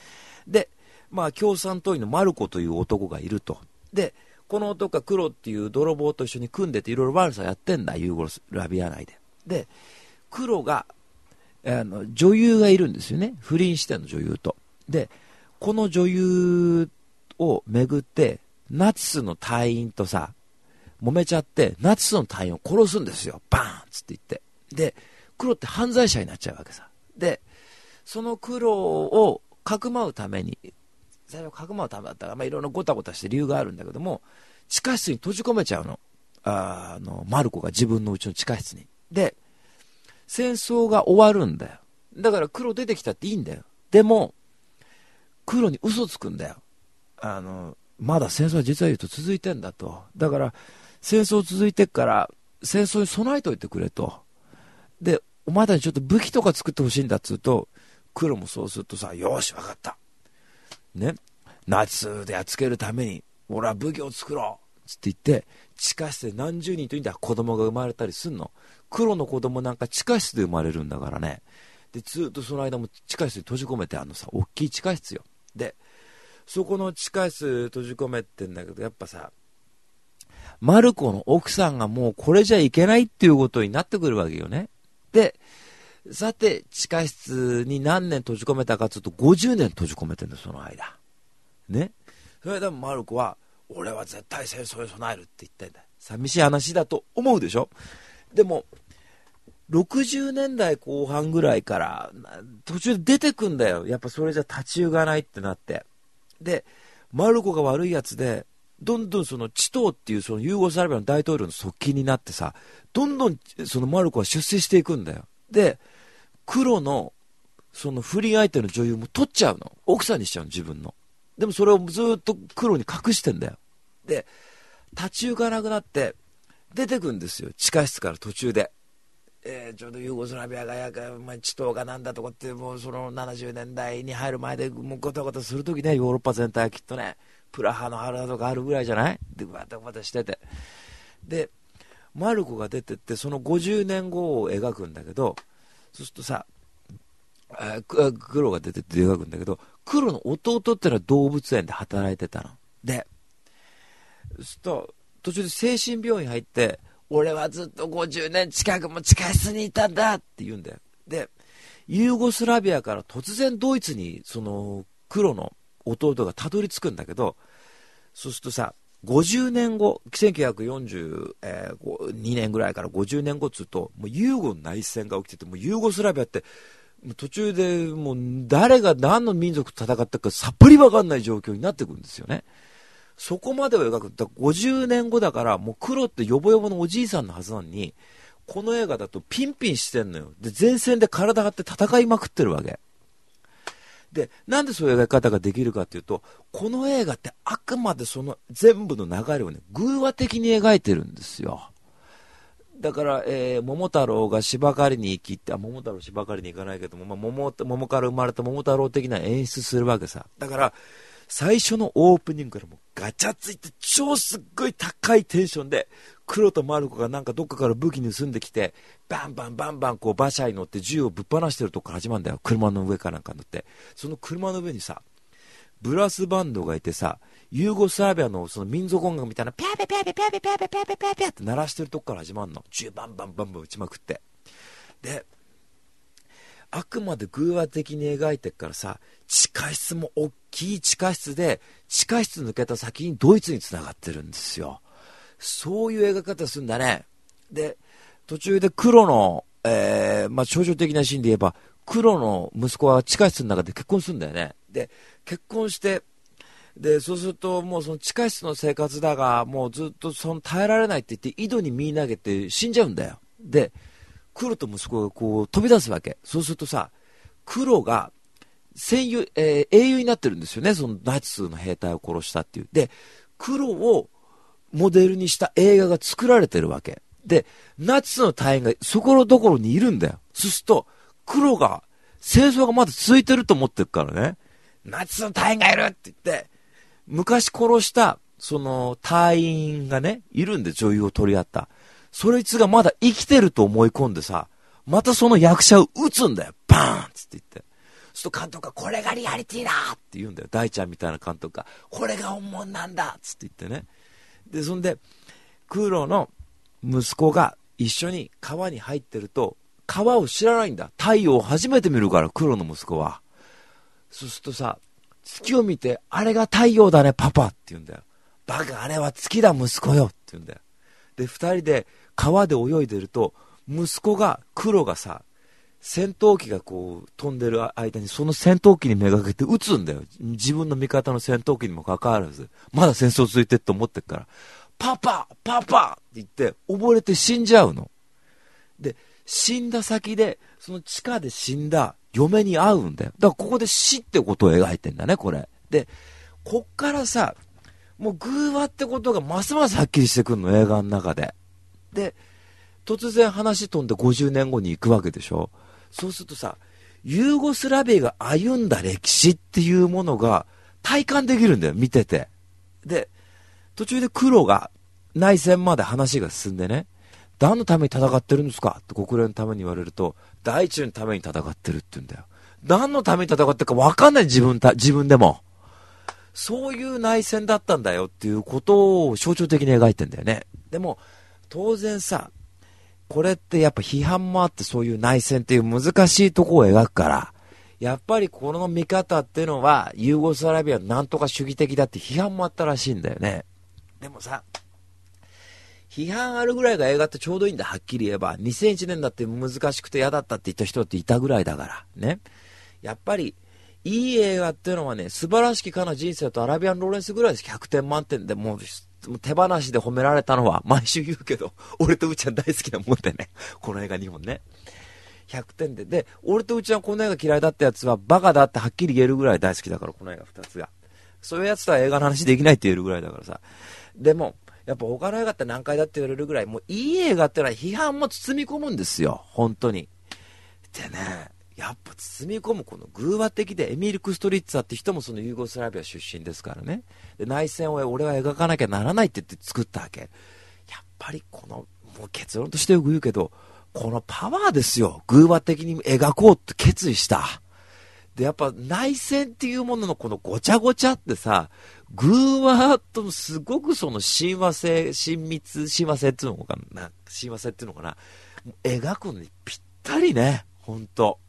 で、まあ共産党員のマルコという男がいると。で、この男が黒っていう泥棒と一緒に組んでていろいろ悪さやってんだ、ユーゴラビア内で。で、黒があの、女優がいるんですよね。不倫しての女優と。で、この女優をめぐって、ナチスの隊員とさ、揉めちゃって、ナチスの隊員を殺すんですよ。バーンっつって言って。で、黒って犯罪者になっちゃうわけさ。で、その黒をかくまうために、最初かくまうためだったら、まあ、いろいろごたごたして理由があるんだけども、地下室に閉じ込めちゃうの。あの、マルコが自分のうちの地下室に。で、戦争が終わるんだよ。だから黒出てきたっていいんだよ。でも、黒に嘘つくんだよ。あの、まだ戦争は実は言うと続いてんだと。だから、戦争続いてっから、戦争に備えといてくれと。で、お前たちちょっと武器とか作ってほしいんだっつうと、黒もそうするとさ、よし、わかった。ね。ナチスでやっつけるために、俺は武器を作ろうつって言って、地下室で何十人というんだ子供が生まれたりすんの。黒の子供なんか地下室で生まれるんだからね。で、ずっとその間も地下室に閉じ込めて、あのさ、大きい地下室よ。で、そこの地下室閉じ込めてんだけど、やっぱさ、マルコの奥さんがもうこれじゃいけないっていうことになってくるわけよね。で、さて、地下室に何年閉じ込めたかというと、50年閉じ込めてんだ、その間。ね。それでもマルコは、俺は絶対戦争に備えるって言ってんだ。寂しい話だと思うでしょ？でも、60年代後半ぐらいから、途中で出てくんだよ。やっぱそれじゃ立ち行かないってなって。で、マルコが悪いやつで、どんどんそのチトーっていうそのユーゴスラビアの大統領の側近になってさ、どんどんそのマルコは出世していくんだよ。で、黒のその不倫相手の女優も取っちゃうの。奥さんにしちゃうの、自分の。でもそれをずっと黒に隠してんだよ。で、立ち行かなくなって、出てくんですよ。地下室から途中で。えー、ちょうどユーゴスラビアがやか、まあ、地頭がなんだとかって、もうその70年代に入る前で、もうごたごたするときね、ヨーロッパ全体はきっとね、プラハの腹とかあるぐらいじゃない？で、わたわたしてて。で、マルコが出てって、その50年後を描くんだけど、そうするとさ、えー、黒が出てって描くんだけど、黒の弟ってのは動物園で働いてたの。で、そうすると、途中で精神病院入って、俺はずっと50年近くも地下室にいたんだって言うんだよ。で、ユーゴスラビアから突然ドイツに、その、黒の弟がたどり着くんだけど、そうするとさ、50年後、1942年ぐらいから50年後っつうと、もうユーゴの内戦が起きてて、もうユーゴスラビアって、途中でもう誰が何の民族と戦ったかさっぱりわかんない状況になってくるんですよね。そこまでを描く。だ50年後だから、もう黒ってヨボヨボのおじいさんのはずなのに、この映画だとピンピンしてんのよ。で、前線で体張って戦いまくってるわけ。で、なんでそういう描き方ができるかっていうと、この映画ってあくまでその全部の流れをね、偶話的に描いてるんですよ。だから、えー、桃太郎が芝刈りに行きって、あ、桃太郎芝刈りに行かないけども、まあ、桃、桃から生まれた桃太郎的な演出するわけさ。だから、最初のオープニングからもガチャついて超すっごい高いテンションで、黒とマルコがなんかどっかから武器盗んできて、バンバンバンバンこう馬車に乗って銃をぶっ放してるとこから始まるんだよ。車の上かなんか乗って。その車の上にさ、ブラスバンドがいてさ、ユーゴスラビアのその民族音楽みたいな、ピャーピャーピャーピャーピャーピャーピャーピャーピャーピャーって鳴らしてるとこから始まるの。銃バンバンバンバン撃ちまくって。で、あくまで寓話的に描いてっからさ、地下室も大きい地下室で、地下室抜けた先にドイツに繋がってるんですよ。そういう描き方するんだね。で、途中で黒の、えー、まあ、象徴的なシーンで言えば、黒の息子は地下室の中で結婚するんだよね。で、結婚して、で、そうすると、もうその地下室の生活だが、もうずっとその耐えられないって言って、井戸に身投げて死んじゃうんだよ。で、黒と息子がこう飛び出すわけ。そうするとさ、黒が戦友、えー、英雄になってるんですよね。そのナチスの兵隊を殺したっていう。で、黒をモデルにした映画が作られてるわけ。で、ナチスの隊員がそこのところにいるんだよ。そうすると、黒が、戦争がまだ続いてると思ってるからね。ナチスの隊員がいるって言って、昔殺した、その隊員がね、いるんで女優を取り合った。そいつがまだ生きてると思い込んでさ、またその役者を撃つんだよ。バーンつって言って。そうすると監督が、これがリアリティだって言うんだよ。大ちゃんみたいな監督が、これが本物なんだつって言ってね。で、そんで、空の息子が一緒に川に入ってると、川を知らないんだ。太陽を初めて見るから、黒の息子は。そうするとさ、月を見て、あれが太陽だね、パパって言うんだよ。バカ、あれは月だ、息子よって言うんだよ。で、二人で川で泳いでると、息子が、黒がさ、戦闘機がこう飛んでる間にその戦闘機にめがけて撃つんだよ。自分の味方の戦闘機にもかかわらず。まだ戦争続いてって思ってっから。パパパパって言って溺れて死んじゃうの。で、死んだ先で、その地下で死んだ嫁に会うんだよ。だからここで死ってことを描いてんだね、これ。で、こっからさ、もう偶話ってことがますますはっきりしてくるの、映画の中で。で、突然話飛んで50年後に行くわけでしょ。そうするとさ、ユーゴスラビアが歩んだ歴史っていうものが体感できるんだよ、見てて。で、途中で黒が内戦まで話が進んでね、何のために戦ってるんですか？って国連のために言われると、大中のために戦ってるって言うんだよ。何のために戦ってるか分かんない自分た、自分でも。そういう内戦だったんだよっていうことを象徴的に描いてんだよね。でも、当然さ、これってやっぱ批判もあってそういう内戦っていう難しいとこを描くから、やっぱりこの見方っていうのは、ユーゴスラビアなんとか主義的だって批判もあったらしいんだよね。でもさ、批判あるぐらいが映画ってちょうどいいんだ、はっきり言えば。2001年だって難しくて嫌だったって言った人っていたぐらいだから。ね。やっぱり、いい映画っていうのはね、素晴らしきかな人生とアラビアンローレンスぐらいです。100点満点でもう、手放しで褒められたのは、*laughs* 毎週言うけど、俺とうちゃん大好きなもんでね。この映画2本ね。100点で。で、俺とうちゃんこの映画嫌いだったやつは、バカだってはっきり言えるぐらい大好きだから、この映画2つが。そういうやつとは映画の話できないって言えるぐらいだからさ。でも、やっぱ他の映画って何回だって言われるぐらい、もういい映画ってのは批判も包み込むんですよ。本当に。でね、やっぱ包み込むこの偶話的でエミール・クストリッツァって人もそのユーゴスラビア出身ですからね。で、内戦を俺は描かなきゃならないって言って作ったわけ。やっぱりこの、もう結論としてよく言うけど、このパワーですよ。偶話的に描こうって決意した。で、やっぱ内戦っていうもののこのごちゃごちゃってさ、偶話とすごくその親和性、親密、親和性っていうのかな、親和性っていうのかな、描くのにぴったりね、ほんと。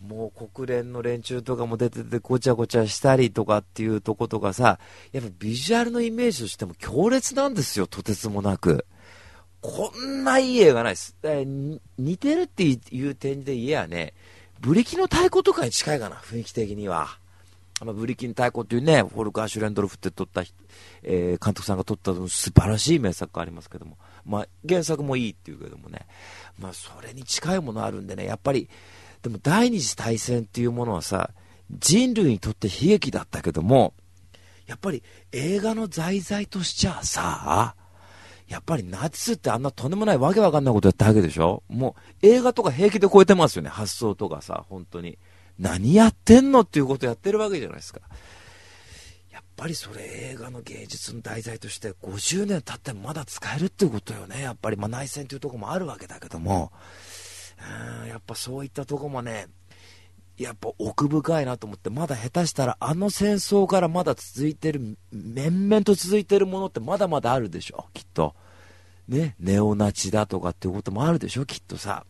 もう国連の連中とかも出ててごちゃごちゃしたりとかっていうとことかさ、やっぱビジュアルのイメージとしても強烈なんですよ、とてつもなく。こんないい映画ないです。似てるっていう点で言えばね、ブリキの太鼓とかに近いかな、雰囲気的には。まあ、ブリキの太鼓っていうね、フォルカー・シュレンドルフって撮った、えー、監督さんが撮った素晴らしい名作がありますけども、まあ、原作もいいっていうけどもね、まあ、それに近いものあるんでね、やっぱり、でも第二次大戦っていうものはさ、人類にとって悲劇だったけども、やっぱり映画の題材としちゃさ、やっぱりナチスってあんなとんでもないわけわかんないことやったわけでしょもう映画とか平気で超えてますよね、発想とかさ、本当に。何やってんのっていうことやってるわけじゃないですか。やっぱりそれ映画の芸術の題材として50年経ってもまだ使えるっていうことよね。やっぱりまあ内戦というとこもあるわけだけども、うんやっぱそういったとこもね、やっぱ奥深いなと思って、まだ下手したらあの戦争からまだ続いてる、面々と続いてるものってまだまだあるでしょ、きっと。ね、ネオナチだとかっていうこともあるでしょ、きっとさ。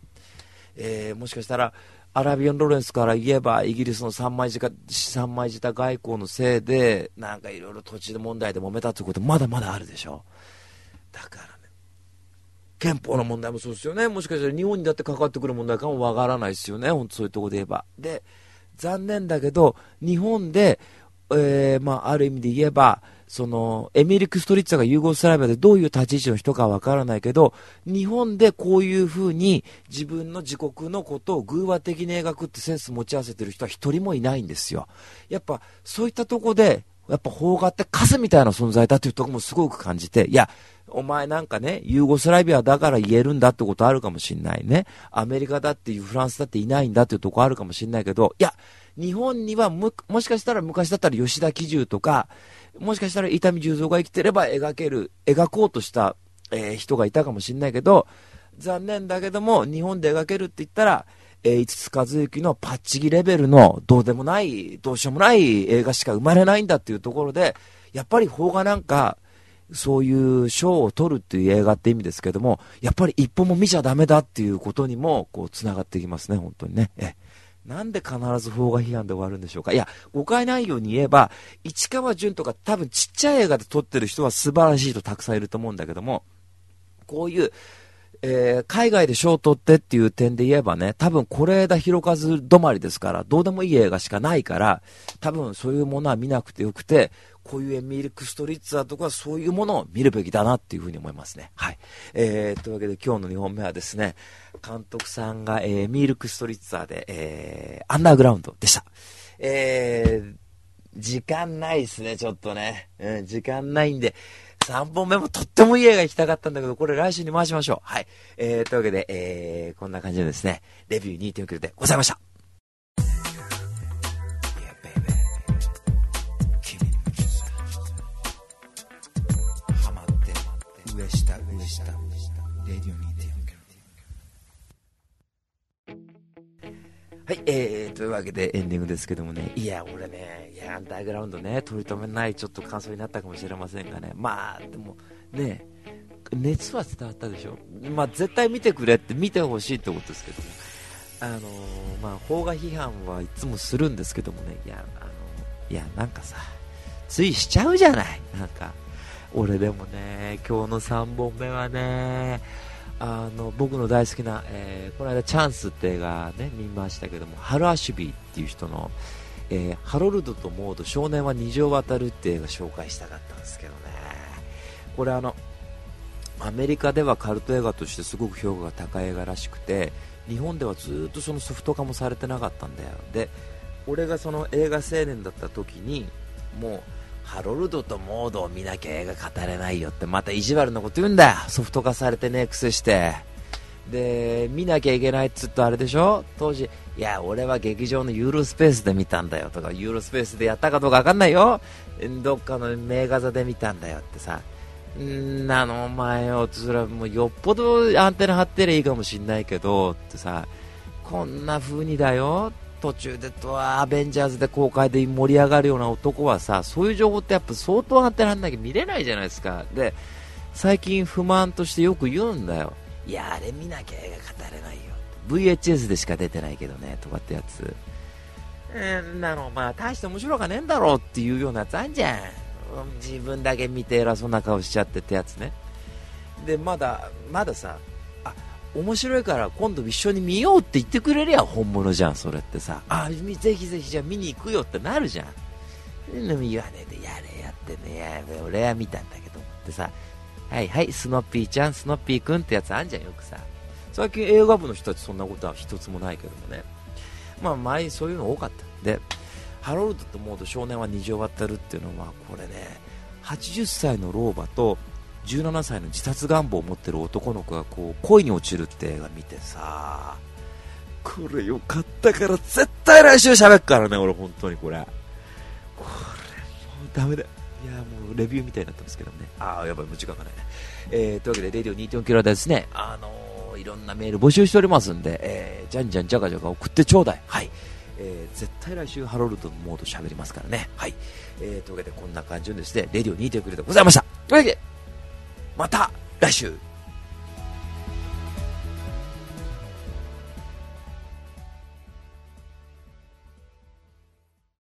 えー、もしかしたら、アラビアン・ロレンスから言えば、イギリスの三枚舌三枚舌外交のせいで、なんかいろいろ土地の問題で揉めたということまだまだあるでしょ。だから、憲法の問題もそうですよね。もしかしたら日本にだって関わってくる問題かもわからないですよね。本当そういうところで言えば。で、残念だけど、日本で、えー、まあ、ある意味で言えば、その、エミリク・ストリッツァがユーゴスラビアでどういう立ち位置の人かわからないけど、日本でこういうふうに自分の自国のことを偶話的に描くってセンス持ち合わせてる人は一人もいないんですよ。やっぱ、そういったとこで、やっぱ邦画ってカスみたいな存在だというとこもすごく感じて、いや、お前なんかね、ユーゴスラビアだから言えるんだってことあるかもしんないね。アメリカだっていうフランスだっていないんだっていうとこあるかもしんないけど、いや、日本にはもしかしたら昔だったら吉田喜重とか、もしかしたら伊丹十三が生きてれば描ける、描こうとした、えー、人がいたかもしんないけど、残念だけども、日本で描けるって言ったら、えー、五つ和之のパッチギレベルのどうでもない、どうしようもない映画しか生まれないんだっていうところで、やっぱり邦画なんか、そういう賞を取るっていう映画って意味ですけども、やっぱり一歩も見ちゃダメだっていうことにも、こう、繋がってきますね、本当にね。えなんで必ず邦画批判で終わるんでしょうかいや、誤解ないように言えば、市川淳とか多分ちっちゃい映画で撮ってる人は素晴らしいとたくさんいると思うんだけども、こういう、えー、海外で賞を取ってっていう点で言えばね、多分是枝裕和止まりですから、どうでもいい映画しかないから、多分そういうものは見なくてよくて、こういうエミルクストリッツァーとかそういうものを見るべきだなっていうふうに思いますね。はい。えー、というわけで今日の2本目はですね、監督さんが、えー、ミールクストリッツァーで、えー、アンダーグラウンドでした。えー、時間ないですね、ちょっとね。うん、時間ないんで、3本目もとってもいい映画行きたかったんだけど、これ来週に回しましょう。はい。えー、というわけで、えー、こんな感じのですね、レビュー2.9でございました。はい、えー、というわけでエンディングですけどもね、いや、俺ね、いや、アンダーグラウンドね、取り留めないちょっと感想になったかもしれませんがね、まあ、でも、ね、熱は伝わったでしょ？まあ、絶対見てくれって、見てほしいってことですけども、あのー、まあ、邦画批判はいつもするんですけどもね、いや、あのー、いや、なんかさ、ついしちゃうじゃない、なんか。俺でもね、今日の3本目はね、あの僕の大好きな、えー、この間「チャンス」って映画ね見ましたけどもハル・アシュビーっていう人の、えーハロルドとモード少年は二条渡るって映画紹介したかったんですけどね。これあのアメリカではカルト映画としてすごく評価が高い映画らしくて日本ではずっとそのソフト化もされてなかったんだよ。で俺がその映画青年だった時にもうハロルドとモードを見なきゃ映画語れないよってまた意地悪なこと言うんだよ。ソフト化されてねえくせして。で見なきゃいけないっつうとあれでしょ？当時いや俺は劇場のユーロスペースで見たんだよとかユーロスペースでやったかどうか分かんないよ。どっかの名画座で見たんだよってさ。んなのお前よそれはもうよっぽどアンテナ張ってりゃいいかもしんないけどってさ。こんな風にだよ。途中でアベンジャーズで公開で盛り上がるような男はさそういう情報ってやっぱ相当アンテナ張んなきゃ見れないじゃないですか。で最近不満としてよく言うんだよ。いやあれ見なきゃ映画語れないよ。VHS でしか出てないけどねとかってやつ。えー、なのまあ大して面白かねえんだろうっていうようなやつあんじゃん。うん自分だけ見て偉そうな顔しちゃってってやつね。でまだまださあ面白いから今度一緒に見ようって言ってくれりゃ本物じゃんそれってさ。あぜひぜひじゃあ見に行くよってなるじゃん。でも言わねえでやれやってねやれ俺は見たんだけどってさ。はいはいスノッピーちゃんスノッピーくんってやつあんじゃんよくさ。最近映画部の人たちそんなことは一つもないけどもね。まあ前にそういうの多かった。でハロルドとモード少年は二条渡るっていうのはこれね80歳の老婆と17歳の自殺願望を持ってる男の子がこう恋に落ちるって映画見てさこれよかったから絶対来週喋っからね俺本当にこれこれもうダメだいやもうレビューみたいになってますけどねああやばいもう時間がないね、えー、というわけでレディオ2.4キロですねあのーいろんなメール募集しておりますんで、えーじゃんじゃんじゃかじゃか送ってちょうだいはいえー絶対来週ハロルドのモード喋りますからね。はい。えー、というわけでこんな感じでですね、レディオ2.9でございました。というわけで、また来週。